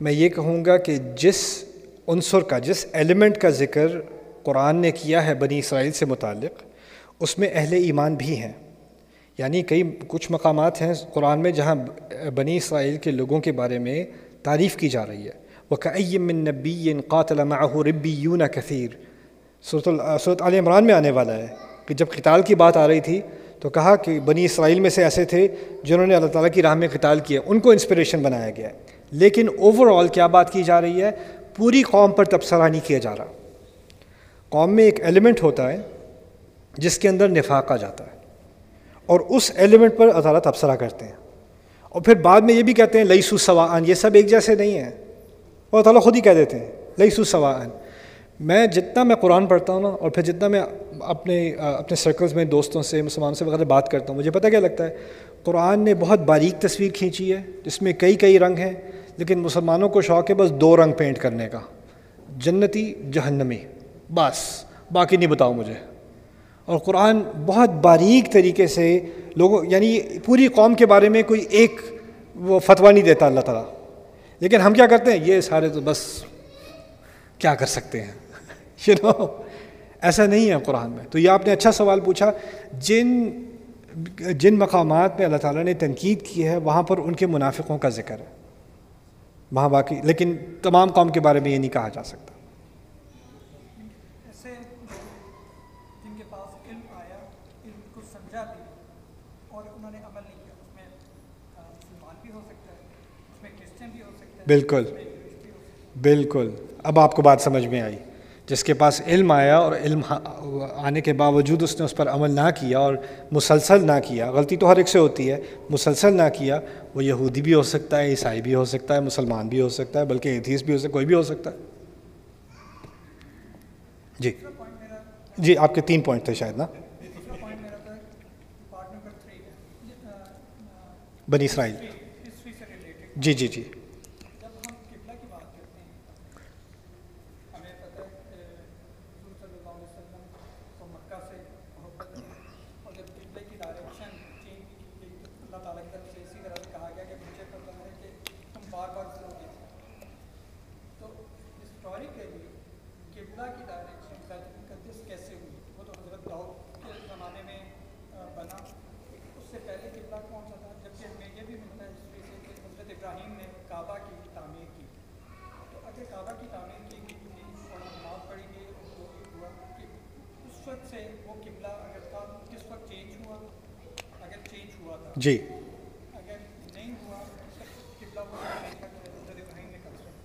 میں یہ کہوں گا کہ جس عنصر کا، جس ایلیمنٹ کا ذکر قرآن نے کیا ہے بنی اسرائیل سے متعلق، اس میں اہل ایمان بھی ہیں۔ یعنی کئی، کچھ مقامات ہیں قرآن میں جہاں بنی اسرائیل کے لوگوں کے بارے میں تعریف کی جا رہی ہے۔ وہ من نبی قاتل معه ربی یون کثیر صورت عال عمران میں آنے والا ہے کہ جب قتال کی بات آ رہی تھی تو کہا کہ بنی اسرائیل میں سے ایسے تھے جنہوں نے اللہ تعالیٰ کی راہ میں قتال کیا، ان کو انسپریشن بنایا گیا۔ ہے لیکن اوور آل کیا بات کی جا رہی ہے؟ پوری قوم پر تبصرہ نہیں کیا جا رہا۔ قوم میں ایک ایلیمنٹ ہوتا ہے جس کے اندر نفاق آ جاتا ہے اور اس ایلیمنٹ پر عدالت تبصرہ کرتے ہیں۔ اور پھر بعد میں یہ بھی کہتے ہیں لئی سو سواان یہ سب ایک جیسے نہیں ہیں۔ اور تعالیٰ خود ہی کہہ دیتے ہیں لئی سو سواان میں جتنا میں قرآن پڑھتا ہوں نا، اور پھر جتنا میں اپنے اپنے سرکلز میں دوستوں سے، مسلمانوں سے وغیرہ بات کرتا ہوں، مجھے پتہ کیا لگتا ہے؟ قرآن نے بہت باریک تصویر کھینچی ہے، جس میں کئی کئی رنگ ہیں۔ لیکن مسلمانوں کو شوق ہے بس دو رنگ پینٹ کرنے کا، جنتی، جہنمی۔ بس، باقی نہیں بتاؤ مجھے۔ اور قرآن بہت باریک طریقے سے لوگوں یعنی پوری قوم کے بارے میں کوئی ایک وہ فتویٰ نہیں دیتا اللہ تعالیٰ۔ لیکن ہم کیا کرتے ہیں؟ یہ سارے تو بس کیا کر سکتے ہیں؟ یو نو ایسا نہیں ہے قرآن میں۔ تو یہ آپ نے اچھا سوال پوچھا، جن جن مقامات میں اللہ تعالیٰ نے تنقید کی ہے، وہاں پر ان کے منافقوں کا ذکر ہے۔ وہاں باقی لیکن تمام قوم کے بارے میں یہ نہیں کہا جا سکتا۔ بالکل۔ بالکل۔ اب آپ کو بات سمجھ میں آئی۔ جس کے پاس علم آیا اور علم ہاں، آنے کے باوجود اس نے اس پر عمل نہ کیا اور مسلسل نہ کیا۔ غلطی تو ہر ایک سے ہوتی ہے۔ مسلسل نہ کیا۔ وہ یہودی بھی ہو سکتا ہے، عیسائی بھی ہو سکتا ہے، مسلمان بھی ہو سکتا ہے، بلکہ ایتھیس بھی ہو سکتا ہے، کوئی بھی ہو سکتا ہے۔ جی۔ جی آپ کے تین پوائنٹ تھے شاید نا۔ بنی اسرائیل۔ جی جی جی۔ جی۔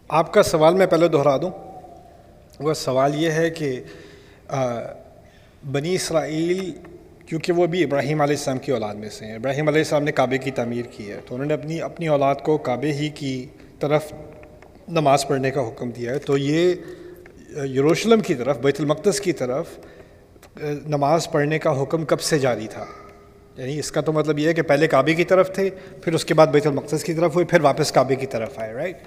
آپ کا سوال میں پہلے دہرا دوں۔ وہ سوال یہ ہے کہ بنی اسرائیل، کیونکہ وہ بھی ابراہیم علیہ السلام کی اولاد میں سے ہیں۔ ابراہیم علیہ السلام نے کعبے کی تعمیر کی ہے، تو انہوں نے اپنی اپنی اولاد کو کعبے ہی کی طرف نماز پڑھنے کا حکم دیا ہے۔ تو یہ یروشلم کی طرف، بیت المقدس کی طرف نماز پڑھنے کا حکم کب سے جاری تھا؟ یعنی اس کا تو مطلب یہ ہے کہ پہلے کعبے کی طرف تھے، پھر اس کے بعد بیت المقدس کی طرف ہوئے، پھر واپس کعبے کی طرف آئے رائٹ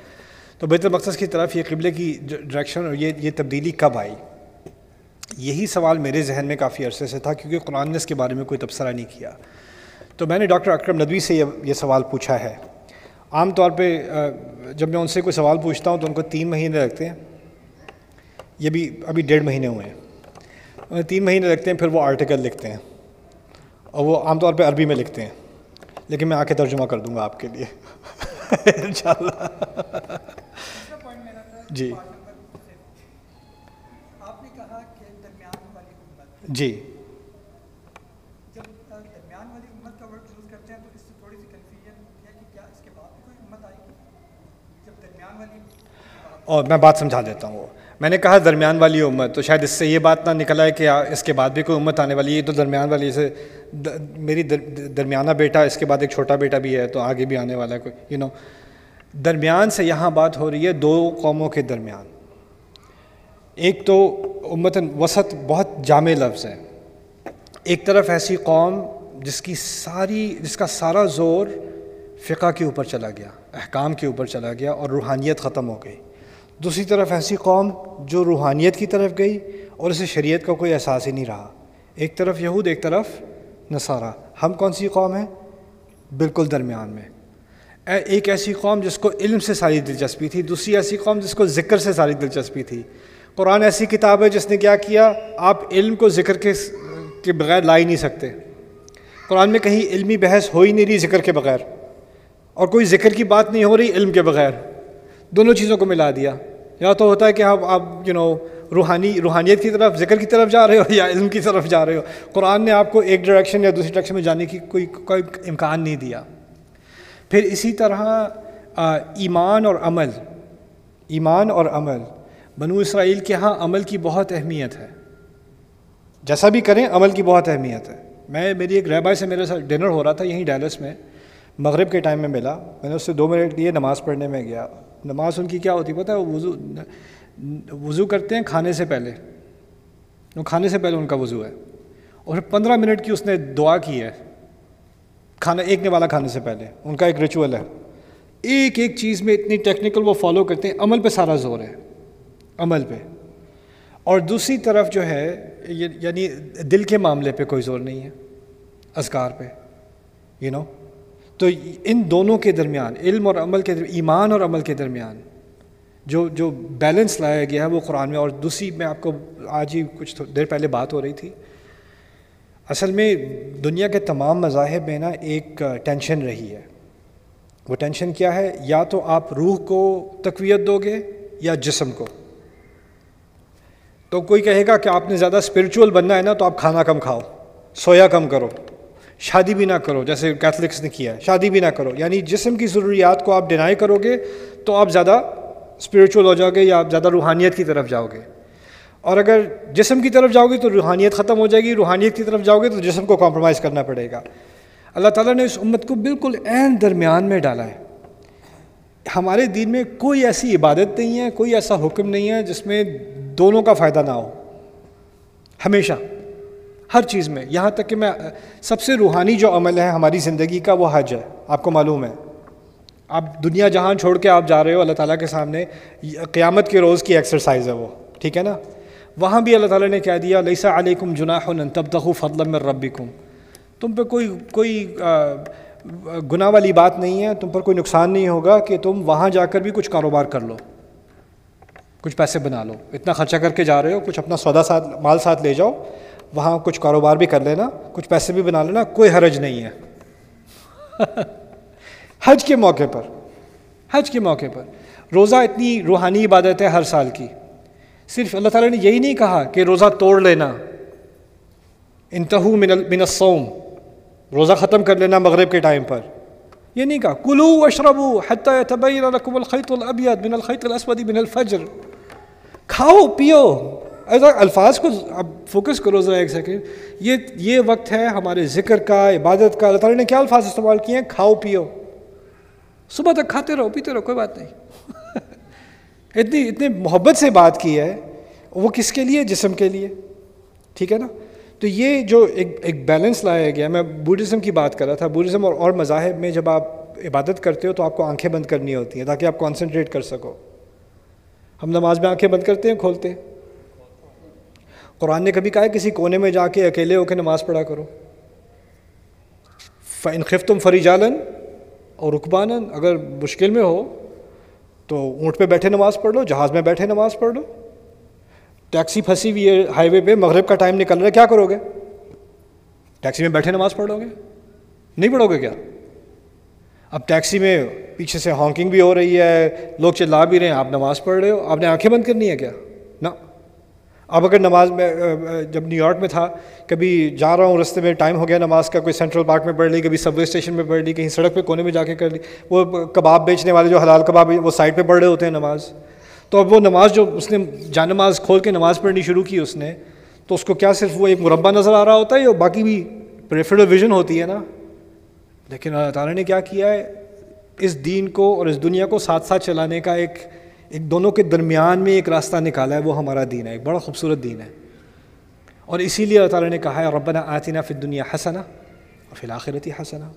تو بیت المقدس کی طرف یہ قبلے کی ڈائریکشن اور یہ یہ تبدیلی کب آئی؟ یہی سوال میرے ذہن میں کافی عرصے سے تھا، کیونکہ قرآن نے اس کے بارے میں کوئی تبصرہ نہیں کیا۔ تو میں نے ڈاکٹر اکرم ندوی سے یہ یہ سوال پوچھا ہے۔ عام طور پہ جب میں ان سے کوئی سوال پوچھتا ہوں تو ان کو تین مہینے لگتے ہیں۔ یہ بھی ابھی ڈیڑھ مہینے ہوئے ہیں۔ تین مہینے لگتے ہیں، پھر وہ آرٹیکل لکھتے ہیں۔ اور وہ عام طور پہ عربی میں لکھتے ہیں۔ لیکن میں آ کے ترجمہ کر دوں گا آپ کے لیے۔ جی۔ جی۔ اور میں بات سمجھا دیتا ہوں۔ وہ میں نے کہا درمیان والی امت، تو شاید اس سے یہ بات نہ نکلا ہے کہ اس کے بعد بھی کوئی امت آنے والی ہے تو درمیان والی سے میری درمیانہ بیٹا، اس کے بعد ایک چھوٹا بیٹا بھی ہے، تو آگے بھی آنے والا ہے کوئی یو نو درمیان سے یہاں بات ہو رہی ہے دو قوموں کے درمیان۔ ایک تو امت وسط بہت جامع لفظ ہے۔ ایک طرف ایسی قوم جس کی ساری، جس کا سارا زور فقہ کے اوپر چلا گیا، احکام کے اوپر چلا گیا اور روحانیت ختم ہو گئی۔ دوسری طرف ایسی قوم جو روحانیت کی طرف گئی اور اسے شریعت کا کوئی احساس ہی نہیں رہا۔ ایک طرف یہود، ایک طرف نصارہ۔ ہم کون سی قوم ہیں؟ بالکل درمیان میں۔ ایک ایسی قوم جس کو علم سے ساری دلچسپی تھی، دوسری ایسی قوم جس کو ذکر سے ساری دلچسپی تھی۔ قرآن ایسی کتاب ہے جس نے کیا کیا؟ آپ علم کو ذکر کے کے بغیر لا ہی نہیں سکتے۔ قرآن میں کہیں علمی بحث ہو ہی نہیں رہی ذکر کے بغیر۔ اور کوئی ذکر کی بات نہیں ہو رہی علم کے بغیر۔ دونوں چیزوں کو ملا دیا۔ یا تو ہوتا ہے کہ آپ آپ یو نو روحانی روحانیت کی طرف، ذکر کی طرف جا رہے ہو یا علم کی طرف جا رہے ہو۔ قرآن نے آپ کو ایک ڈائریکشن یا دوسری ڈائریکشن میں جانے کی کوئی کوئی امکان نہیں دیا۔ پھر اسی طرح ایمان اور عمل۔ ایمان اور عمل۔ بنو اسرائیل کے ہاں عمل کی بہت اہمیت ہے۔ جیسا بھی کریں، عمل کی بہت اہمیت ہے۔ میں، میری ایک رہبائی سے میرے ساتھ ڈنر ہو رہا تھا یہیں ڈیلس میں۔ مغرب کے ٹائم میں ملا۔ میں نے اس سے دو منٹ لیے نماز پڑھنے میں گیا۔ نماز ان کی کیا ہوتی پتہ ہے وضو وضو کرتے ہیں کھانے سے پہلے۔ وہ کھانے سے پہلے ان کا وضو ہے۔ اور پھر پندرہ منٹ کی اس نے دعا کی ہے، کھانا، ایک والا کھانے سے پہلے۔ ان کا ایک ریچول ہے۔ ایک ایک چیز میں اتنی ٹیکنیکل وہ فالو کرتے ہیں، عمل پہ سارا زور ہے۔ عمل پہ۔ اور دوسری طرف جو ہے یعنی دل کے معاملے پہ کوئی زور نہیں ہے۔ اذکار پہ۔ یو نو تو ان دونوں کے درمیان، علم اور عمل کے درمیان ایمان اور عمل کے درمیان جو جو بیلنس لایا گیا ہے وہ قرآن میں، اور دوسری میں آپ کو آج ہی کچھ دیر پہلے بات ہو رہی تھی۔ اصل میں دنیا کے تمام مذاہب میں نا ایک ٹینشن رہی ہے۔ وہ ٹینشن کیا ہے؟ یا تو آپ روح کو تقویت دو گے یا جسم کو۔ تو کوئی کہے گا کہ آپ نے زیادہ اسپریچول بننا ہے نا تو آپ کھانا کم کھاؤ، سویا کم کرو۔ شادی بھی نہ کرو، جیسے کیتھلکس نے کیا ہے، شادی بھی نہ کرو۔ یعنی جسم کی ضروریات کو آپ ڈینائی کرو گے تو آپ زیادہ اسپریچول ہو جاؤ گے یا آپ زیادہ روحانیت کی طرف جاؤ گے اور اگر جسم کی طرف جاؤ گے تو روحانیت ختم ہو جائے گی، روحانیت کی طرف جاؤ گے تو جسم کو کمپرومائز کرنا پڑے گا۔ اللہ تعالیٰ نے اس امت کو بالکل عین درمیان میں ڈالا ہے۔ ہمارے دین میں کوئی ایسی عبادت نہیں ہے، کوئی ایسا حکم نہیں ہے جس میں دونوں کا فائدہ نہ ہو۔ ہمیشہ۔ ہر چیز میں۔ یہاں تک کہ میں، سب سے روحانی جو عمل ہے ہماری زندگی کا وہ حج ہے۔ آپ کو معلوم ہے۔ آپ دنیا جہان چھوڑ کے آپ جا رہے ہو، اللہ تعالیٰ کے سامنے قیامت کے روز کی ایکسرسائز ہے وہ۔ ٹھیک ہے نا؟ وہاں بھی اللہ تعالیٰ نے کہہ دیا لیسا علیکم جناح تب تخو فضل میں ربکم تم پہ کوئی کوئی گناہ والی بات نہیں ہے۔ تم پر کوئی نقصان نہیں ہوگا کہ تم وہاں جا کر بھی کچھ کاروبار کر لو۔ کچھ پیسے بنا لو۔ اتنا خرچہ کر کے جا رہے ہو، کچھ اپنا سودا ساتھ، مال ساتھ لے جاؤ۔ وہاں کچھ کاروبار بھی کر لینا، کچھ پیسے بھی بنا لینا، کوئی حرج نہیں ہے۔ حج کے موقع پر، حج کے موقع پر۔ روزہ اتنی روحانی عبادت ہے ہر سال کی۔ صرف اللہ تعالیٰ نے یہی نہیں کہا کہ روزہ توڑ لینا۔ انتہو من من الصوم، روزہ ختم کر لینا مغرب کے ٹائم پر۔ یہ نہیں کہا، کلو اشربو حتیٰ لکم الخیط الابیض من الخیط الاسود من الفجر۔ کھاؤ، پیو۔ الفاظ کو اب فوکس کرو ذرا ایک سیکنڈ یہ یہ وقت ہے ہمارے ذکر کا، عبادت کا۔ اللہ تعالیٰ نے کیا الفاظ استعمال کیے ہیں؟ کھاؤ، پیو۔ صبح تک کھاتے رہو، پیتے رہو، کوئی بات نہیں۔ اتنی اتنی محبت سے بات کی ہے۔ وہ کس کے لیے؟ جسم کے لیے۔ ٹھیک ہے نا؟ تو یہ جو ایک ایک بیلنس لایا گیا، میں بوڈھزم کی بات کر رہا تھا۔ بوڈھزم اور اور مذاہب میں جب آپ عبادت کرتے ہو تو آپ کو آنکھیں بند کرنی ہوتی ہیں تاکہ آپ کانسنٹریٹ کر سکو۔ ہم نماز میں آنکھیں بند کرتے ہیں، کھولتے ہیں۔ قرآن نے کبھی کہا ہے کسی کونے میں جا کے اکیلے ہو کے نماز پڑھا کرو۔ فن تم فری جالن اور رقبان اگر مشکل میں ہو تو اونٹ پہ بیٹھے نماز پڑھ لو، جہاز میں بیٹھے نماز پڑھ لو۔ ٹیکسی پھنسی ہوئی ہے ہائی وے پہ، مغرب کا ٹائم نکل رہا ہے، کیا کرو گے؟ ٹیکسی میں بیٹھے نماز پڑھو گے؟ نہیں پڑھو گے کیا؟ اب ٹیکسی میں پیچھے سے ہانکنگ بھی ہو رہی ہے، لوگ چلا بھی رہے ہیں، آپ نماز پڑھ رہے ہو، آپ نے آنکھیں بند کرنی ہے کیا؟ نہ۔ اب اگر نماز میں جب نیو یارک میں تھا، کبھی جا رہا ہوں، رستے میں ٹائم ہو گیا نماز کا، کوئی سینٹرل پارک میں پڑھ لی، کبھی سب وے اسٹیشن میں پڑھ لی، کہیں سڑک پہ کونے میں جا کے کر لی، وہ کباب بیچنے والے جو حلال کباب، وہ سائڈ پہ پڑھ رہے ہوتے ہیں نماز۔ تو اب وہ نماز جو اس نے، جان نماز کھول کے نماز پڑھنی شروع کی اس نے، تو اس کو کیا صرف وہ ایک مربع نظر آ رہا ہوتا ہے یا باقی بھی پریفرڈ ویژن ہوتی ہے نا؟ لیکن اللہ تعالیٰ نے کیا کیا ہے؟ اس دین کو اور اس دنیا کو ساتھ ساتھ چلانے کا ایک ایک دونوں کے درمیان میں ایک راستہ نکالا ہے، وہ ہمارا دین ہے، ایک بڑا خوبصورت دین ہے۔ اور اسی لیے اللہ تعالیٰ نے کہا ہے، ربنا آتنا فی دنیا حسنا اور فی الآخرتی حسنا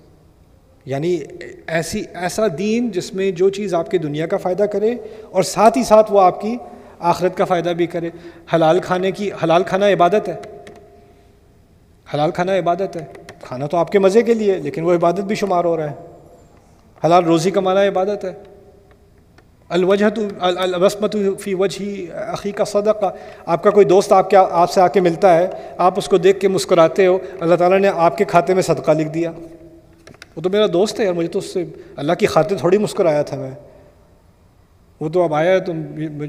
یعنی ایسی، ایسا دین جس میں جو چیز آپ کی دنیا کا فائدہ کرے اور ساتھ ہی ساتھ وہ آپ کی آخرت کا فائدہ بھی کرے۔ حلال کھانے کی، حلال کھانا عبادت ہے۔ حلال کھانا عبادت ہے۔ کھانا تو آپ کے مزے کے لیے، لیکن وہ عبادت بھی شمار ہو رہا ہے۔ حلال روزی کمانا عبادت ہے۔ الوجہ تو الوسمت فی وجہ عقی کا صدقہ۔ آپ کا کوئی دوست آپ کے آپ سے آ کے ملتا ہے، آپ اس کو دیکھ کے مسکراتے ہو، اللہ تعالیٰ نے آپ کے کھاتے میں صدقہ لکھ دیا۔ وہ تو میرا دوست ہے یار، مجھے تو اس سے اللہ کی خاطر تھوڑی مسکرایا تھا میں۔ وہ تو اب آیا ہے، تو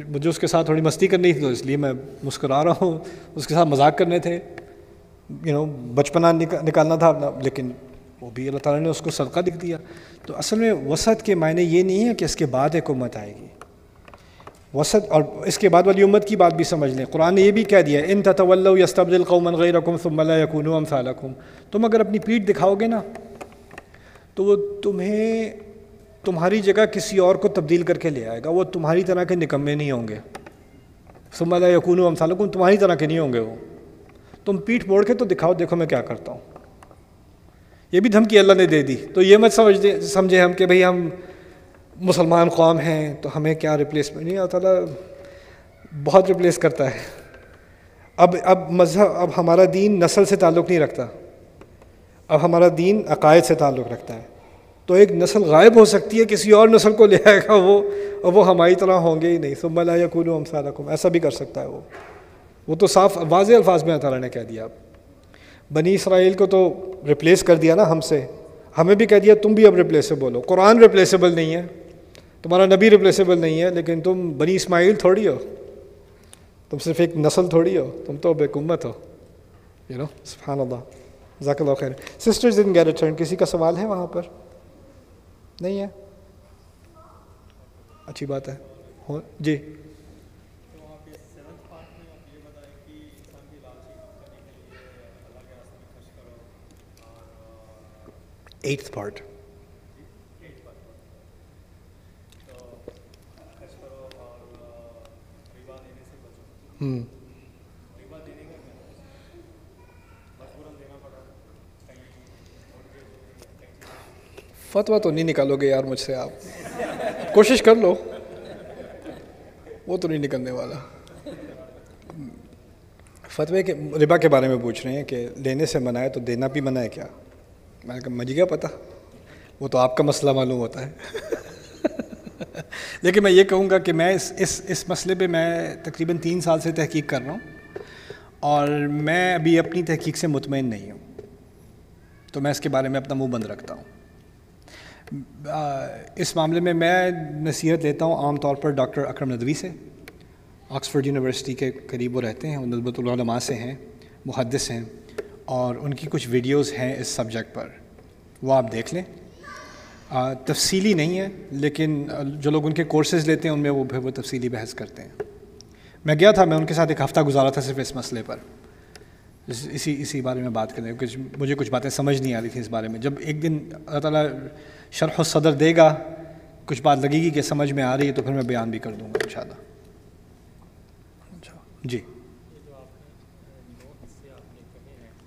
مجھے اس کے ساتھ تھوڑی مستی کرنی تھی، تو اس لیے میں مسکرا رہا ہوں۔ اس کے ساتھ مذاق کرنے تھے۔ یو نو بچپنا نکالنا تھا اپنا، لیکن وہ بھی اللہ تعالیٰ نے اس کو صدقہ لکھ دیا۔ تو اصل میں وسعت کے معنی یہ نہیں ہے کہ اس کے بعد ایک امت آئے گی۔ وسط اور اس کے بعد والی امت کی بات بھی سمجھ لیں۔ قرآن نے یہ بھی کہہ دیا، ان تطول یستبد القومن غیر رقم ثم لا یقون امثالکم۔ تم اگر اپنی پیٹھ دکھاؤ گے نا، تو وہ تمہیں تمہاری جگہ کسی اور کو تبدیل کر کے لے آئے گا۔ وہ تمہاری طرح کے نکمے نہیں ہوں گے۔ ثم لا یقون امثالکم، تمہاری طرح کے نہیں ہوں گے وہ۔ تم پیٹھ موڑ کے تو دکھاؤ، دیکھو میں کیا کرتا ہوں۔ یہ بھی دھمکی اللہ نے دے دی۔ تو یہ مت سمجھ دے سمجھے ہم کہ بھئی ہم مسلمان قوم ہیں، تو ہمیں کیا ریپلیسمنٹ نہیں، اللہ تعالیٰ بہت ریپلیس کرتا ہے۔ اب اب مذہب، اب ہمارا دین نسل سے تعلق نہیں رکھتا۔ اب ہمارا دین عقائد سے تعلق رکھتا ہے۔ تو ایک نسل غائب ہو سکتی ہے، کسی اور نسل کو لے آئے گا وہ، اور وہ ہماری طرح ہوں گے ہی نہیں۔ ثم لا یکونوا امثالکم ایسا بھی کر سکتا ہے وہ۔ وہ تو صاف، واضح الفاظ میں اللہ تعالیٰ نے کہہ دیا۔ اب بنی اسرائیل کو تو ریپلیس کر دیا نا ہم سے۔ ہمیں بھی کہہ دیا، تم بھی اب ریپلیسیبل ہو۔ قرآن ریپلیسیبل نہیں ہے۔ تمہارا نبی ریپلیسیبل نہیں ہے، لیکن تم بنی اسماعیل تھوڑی ہو۔ تم صرف ایک نسل تھوڑی ہو۔ تم تو بے کمت ہو۔ یو نو سبحان اللہ۔ ذاک اللہ خیر سسٹرز ان گیٹ ریٹرن کسی کا سوال ہے وہاں پر؟ نہیں ہے؟ اچھی بات ہے۔ جی۔ ایٹھ پارٹ فتوا تو نہیں نکالو گے یار مجھ سے آپ کوشش کر لو وہ تو نہیں نکلنے والا فتوے کے ربا کے بارے میں پوچھ رہے ہیں کہ لینے سے منع ہے تو دینا بھی منع ہے کیا میں نے کہا، مجھے کیا پتہ؟ وہ تو آپ کا مسئلہ معلوم ہوتا ہے۔ لیکن میں یہ کہوں گا کہ میں اس اس اس مسئلے پہ میں تقریباً تین سال سے تحقیق کر رہا ہوں اور میں ابھی اپنی تحقیق سے مطمئن نہیں ہوں۔ تو میں اس کے بارے میں اپنا منہ بند رکھتا ہوں۔ اس معاملے میں میں نصیحت لیتا ہوں عام طور پر ڈاکٹر اکرم ندوی سے۔ آکسفورڈ یونیورسٹی کے قریب وہ رہتے ہیں، وہ نسبت العلماء سے ہیں، محدث ہیں۔ اور ان کی کچھ ویڈیوز ہیں اس سبجیکٹ پر۔ وہ آپ دیکھ لیں۔ تفصیلی نہیں ہے لیکن جو لوگ ان کے کورسز لیتے ہیں ان میں وہ وہ تفصیلی بحث کرتے ہیں۔ میں گیا تھا میں ان کے ساتھ ایک ہفتہ گزارا تھا صرف اس مسئلے پر۔ اسی اسی بارے میں بات کریں کچھ مجھے کچھ باتیں سمجھ نہیں آ رہی تھیں اس بارے میں۔ جب ایک دن اللہ تعالیٰ شرح و صدر دے گا کچھ بات لگے گی کہ سمجھ میں آ رہی ہے تو پھر میں بیان بھی کر دوں گا انشاءاللہ۔ جی۔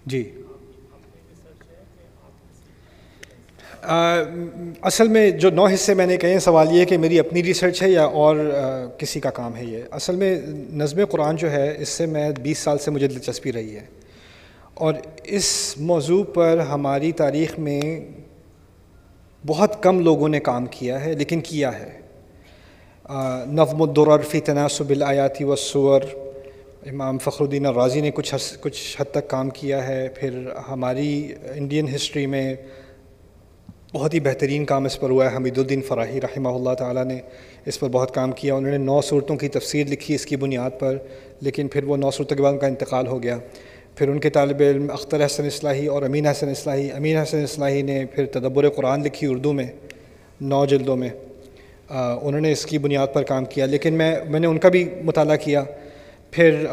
جی۔ اصل میں جو نو حصے میں نے کہے ہیں، سوال یہ ہے کہ میری اپنی ریسرچ ہے یا اور کسی کا کام ہے یہ۔ اصل میں نظم قرآن جو ہے، اس سے میں بیس سال سے مجھے دلچسپی رہی ہے۔ اور اس موضوع پر ہماری تاریخ میں بہت کم لوگوں نے کام کیا ہے، لیکن کیا ہے۔ نظم الدرر فی تناسب الآیاتی والسور امام فخر الدین الرازی نے کچھ کچھ حد تک کام کیا ہے، پھر ہماری انڈین ہسٹری میں بہت ہی بہترین کام اس پر ہوا ہے۔ حمید الدین فراہی رحمہ اللہ تعالیٰ نے اس پر بہت کام کیا۔ انہوں نے نو صورتوں کی تفسیر لکھی اس کی بنیاد پر، لیکن پھر وہ نو صورتوں کے بعد ان کا انتقال ہو گیا۔ پھر ان کے طالب علم اختر حسن اصلاحی اور امین حسن اصلاحی، امین حسن اصلاحی نے پھر تدبر قرآن لکھی اردو میں، نو جلدوں میں۔ انہوں نے اس کی بنیاد پر کام کیا۔ لیکن میں میں نے ان کا بھی مطالعہ کیا۔ پھر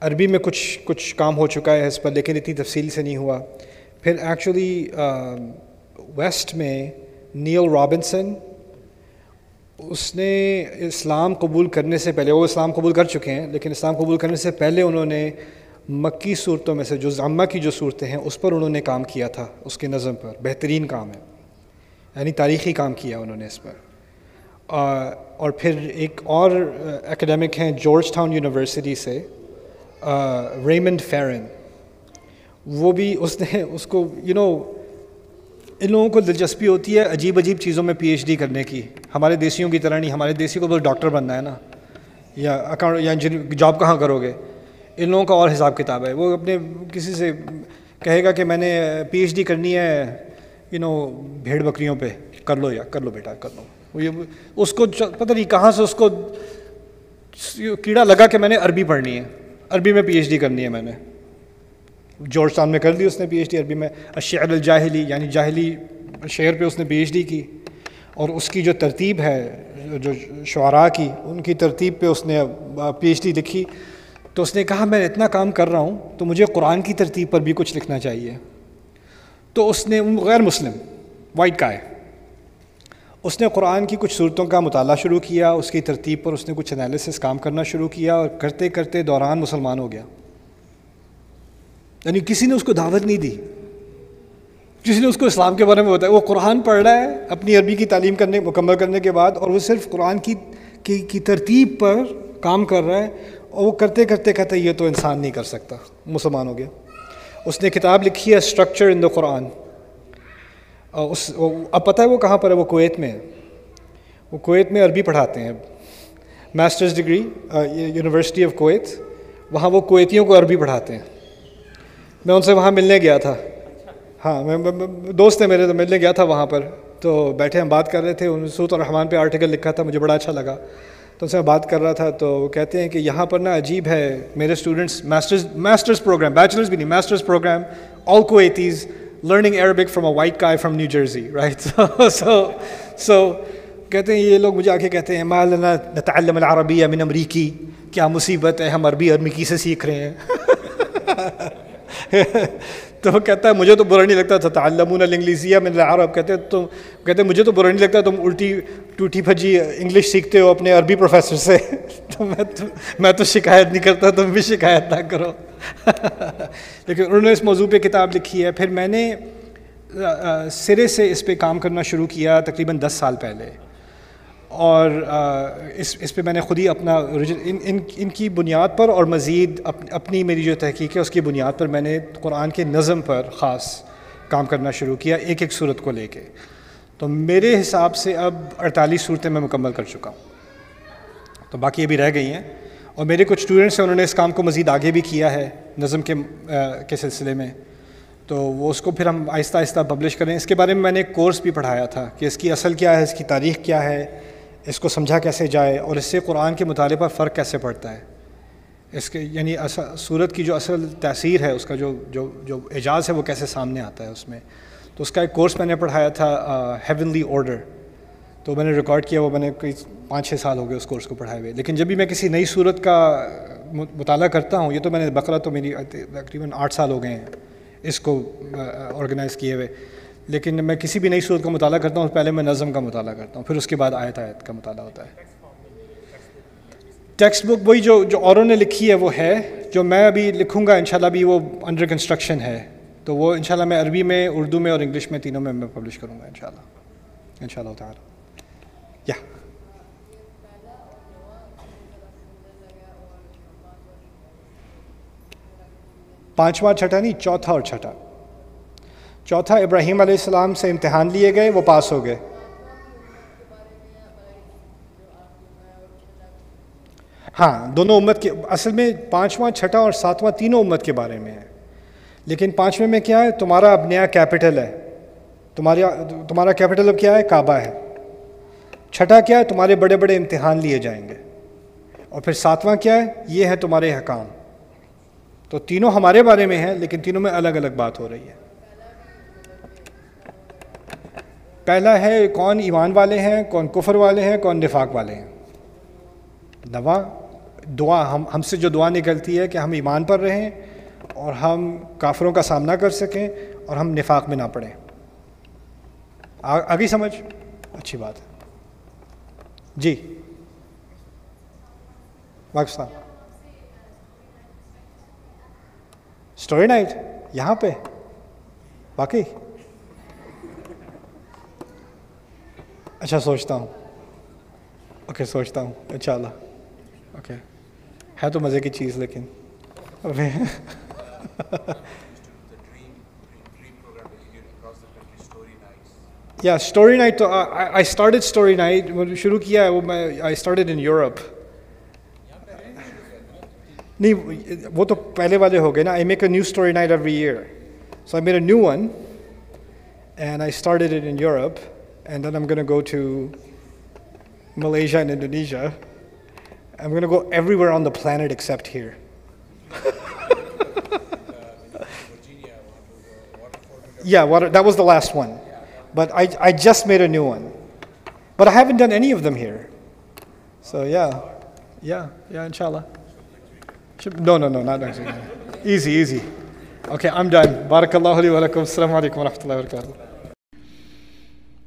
عربی میں کچھ کچھ کام ہو چکا ہے اس پر، لیکن اتنی تفصیل سے نہیں ہوا۔ پھر ایکچولی ویسٹ میں نیل رابنسن، اس نے اسلام قبول کرنے سے پہلے، وہ اسلام قبول کر چکے ہیں، لیکن اسلام قبول کرنے سے پہلے انہوں نے مکی صورتوں میں سے جو ضامہ کی جو صورتیں ہیں، اس پر انہوں نے کام کیا تھا، اس کے نظم پر، بہترین کام ہے یعنی تاریخی کام کیا انہوں نے اس پر۔ اور پھر ایک اور اکیڈمک ہیں جارج ٹاؤن یونیورسٹی سے ریمنڈ فیرن وہ بھی اس نے اس کو یو نو ان لوگوں کو دلچسپی ہوتی ہے عجیب عجیب چیزوں میں پی ایچ ڈی کرنے کی۔ ہمارے دیسیوں کی طرح نہیں، ہمارے دیسی کو بس ڈاکٹر بننا ہے نا۔ یا اکاؤنٹ یا جاب کہاں کرو گے؟ ان لوگوں کا اور حساب کتاب ہے۔ وہ اپنے کسی سے کہے گا کہ میں نے پی ایچ ڈی کرنی ہے یو نو بھیڑ بکریوں پہ، کر لو یا، کر لو بیٹا، کر لو۔ وہ یہ اس کو پتہ نہیں کہاں سے اس کو کیڑا لگا کہ میں نے عربی پڑھنی ہے۔ عربی میں پی ایچ ڈی کرنی ہے میں نے۔ جورج میں کر دی اس نے پی ایچ ڈی عربی میں الشعر الجاہلی یعنی جاہلی شعر پہ اس نے پی ایچ ڈی کی۔ اور اس کی جو ترتیب ہے، جو شعراء کی، ان کی ترتیب پہ اس نے پی ایچ ڈی لکھی۔ تو اس نے کہا، میں اتنا کام کر رہا ہوں تو مجھے قرآن کی ترتیب پر بھی کچھ لکھنا چاہیے۔ تو اس نے غیر مسلم وائٹ کا ہے اس نے قرآن کی کچھ صورتوں کا مطالعہ شروع کیا، اس کی ترتیب پر اس نے کچھ انالیسس کام کرنا شروع کیا اور کرتے کرتے دوران مسلمان ہو گیا۔ یعنی کسی نے اس کو دعوت نہیں دی۔ کسی نے اس کو اسلام کے بارے میں بتایا۔ وہ قرآن پڑھ رہا ہے اپنی عربی کی تعلیم کرنے، مکمل کرنے کے بعد اور وہ صرف قرآن کی کی ترتیب پر کام کر رہا ہے اور وہ کرتے کرتے کہتے یہ تو انسان نہیں کر سکتا، مسلمان ہو گیا۔ اس نے کتاب لکھی ہے اسٹرکچر ان دا قرآن اس اب پتہ ہے وہ کہاں پر ہے؟ وہ کویت میں ہے۔ وہ کویت میں عربی پڑھاتے ہیں۔ Masters degree university of Kuwait وہاں وہ کویتیوں کو عربی پڑھاتے ہیں۔ میں ان سے وہاں ملنے گیا تھا۔ ہاں میں دوست ہے میرے، تو ملنے گیا تھا وہاں پر۔ تو بیٹھے ہم بات کر رہے تھے۔ ان سوت الرحمان پہ آرٹیکل لکھا تھا، مجھے بڑا اچھا لگا۔ تو ان سے میں بات کر رہا تھا۔ تو وہ کہتے ہیں کہ یہاں پر نا عجیب ہے۔ میرے students masters masters program bachelors بھی نہیں ماسٹرز پروگرام آل کو eighties learning Arabic from a white guy from New Jersey right so so کہتے ہیں یہ لوگ مجھے آ کے کہتے ہیں مالنا نتعلم العربیہ من امریکی کیا مصیبت ہے ہم عربی ارمیکی سے سیکھ رہے ہیں تو وہ کہتا ہے مجھے تو برا نہیں لگتا تھا تعلمون الانگلیسیہ من العرب کہتے ہیں تم کہتے ہیں مجھے تو برا نہیں لگتا تم الٹی ٹوٹی پھجی انگلش سیکھتے ہو اپنے عربی پروفیسر سے تو میں تو میں تو شکایت نہیں کرتا تم بھی شکایت نہ کرو لیکن انہوں نے اس موضوع پہ کتاب لکھی ہے۔ پھر میں نے سرے سے اس پہ کام کرنا شروع کیا تقریباً دس سال پہلے۔ اور اس اس پہ میں نے خود ہی اپنا ان ان ان کی بنیاد پر اور مزید اپنی میری جو تحقیق ہے، اس کی بنیاد پر میں نے قرآن کے نظم پر خاص کام کرنا شروع کیا ایک ایک صورت کو لے کے۔ تو میرے حساب سے اب اڑتالیس صورتیں میں مکمل کر چکا ہوں۔ تو باقی ابھی رہ گئی ہیں۔ اور میرے کچھ اسٹوڈنٹس ہیں، انہوں نے اس کام کو مزید آگے بھی کیا ہے، نظم کے کے سلسلے میں۔ تو وہ اس کو پھر ہم آہستہ آہستہ پبلش کریں۔ اس کے بارے میں میں نے ایک کورس بھی پڑھایا تھا کہ اس کی اصل کیا ہے، اس کی تاریخ کیا ہے، اس کو سمجھا کیسے جائے اور اس سے قرآن کے مطالعے پر فرق کیسے پڑتا ہے۔ اس کے یعنی صورت کی جو اصل تاثیر ہے، اس کا جو جو جو اعجاز ہے، وہ کیسے سامنے آتا ہے اس میں۔ تو اس کا ایک کورس میں نے پڑھایا تھا ہیونلی آرڈر تو میں نے ریکارڈ کیا، وہ میں نے کوئی پانچ چھ سال ہو گئے اس کورس کو پڑھائے ہوئے۔ لیکن جب بھی میں کسی نئی صورت کا مطالعہ کرتا ہوں، یہ تو میں نے بقرہ تو میری تقریباً آٹھ سال ہو گئے ہیں اس کو آرگنائز کیے ہوئے۔ لیکن میں کسی بھی نئی صورت کا مطالعہ کرتا ہوں، پہلے میں نظم کا مطالعہ کرتا ہوں، پھر اس کے بعد آیت آیت کا مطالعہ ہوتا ہے۔ ٹیکسٹ بک وہی جو جو اوروں نے لکھی ہے، وہ ہے، جو میں ابھی لکھوں گا، انشاءاللہ ابھی وہ انڈر کنسٹرکشن ہے۔ تو وہ انشاءاللہ میں عربی میں، اردو میں اور انگلش میں تینوں میں میں پبلش کروں گا، انشاءاللہ۔ انشاءاللہ تعالی۔ یا پانچواں چھٹا نہیں، چوتھا اور چھٹا۔ چوتھا، ابراہیم علیہ السلام سے امتحان لیے گئے، وہ پاس ہو گئے۔ ہاں دونوں امت کے، اصل میں پانچواں، چھٹا اور ساتواں تینوں امت کے بارے میں ہے۔ لیکن پانچویں میں کیا ہے؟ تمہارا اب نیا کیپٹل ہے۔ تمہاری، تمہارا کیپٹل اب کیا ہے؟ کعبہ ہے۔ چھٹا کیا ہے، تمہارے بڑے بڑے امتحان لیے جائیں گے۔ اور پھر ساتواں کیا ہے، یہ ہے تمہارے حکام۔ تو تینوں ہمارے بارے میں ہیں، لیکن تینوں میں الگ الگ بات ہو رہی ہے۔ پہلا ہے، کون ایمان والے ہیں، کون کفر والے ہیں، کون نفاق والے ہیں۔ دعا دعا، ہم ہم سے جو دعا نکلتی ہے کہ ہم ایمان پر رہیں اور ہم کافروں کا سامنا کر سکیں اور ہم نفاق میں نہ پڑیں۔ آگے سمجھ؟ اچھی بات ہے۔ جی۔ پاکستان اسٹوری نائٹ یہاں پہ۔ باقی اچھا سوچتا ہوں۔ اوکے، سوچتا ہوں۔ انشاء اللہ اوکے۔ ہے تو مزے کی چیز، لیکن۔ یا اسٹوری نائٹ تو آئی اسٹارٹڈ اسٹوری نائٹ شروع کیا ہے وہ میں آئی اسٹارٹڈ ان یورپ نہیں وہ تو پہلے والے ہو گئے نا I make a new story night every year so I میرے new one and I started it in Europe and then I'm going to go to Malaysia and Indonesia. I'm going to go everywhere on the planet except here. yeah, water, that was the last one. But I, I just made a new one. But I haven't done any of them here. So yeah, yeah, yeah, inshallah. No, no, no, not next week. Easy, easy. Okay, I'm done. Barakallahu li wa lakum. Assalamu alaikum wa rahmatullahi wa barakatuh.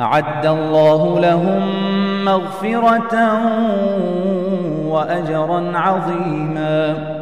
أعد الله لهم مغفرة وأجرا عظيما.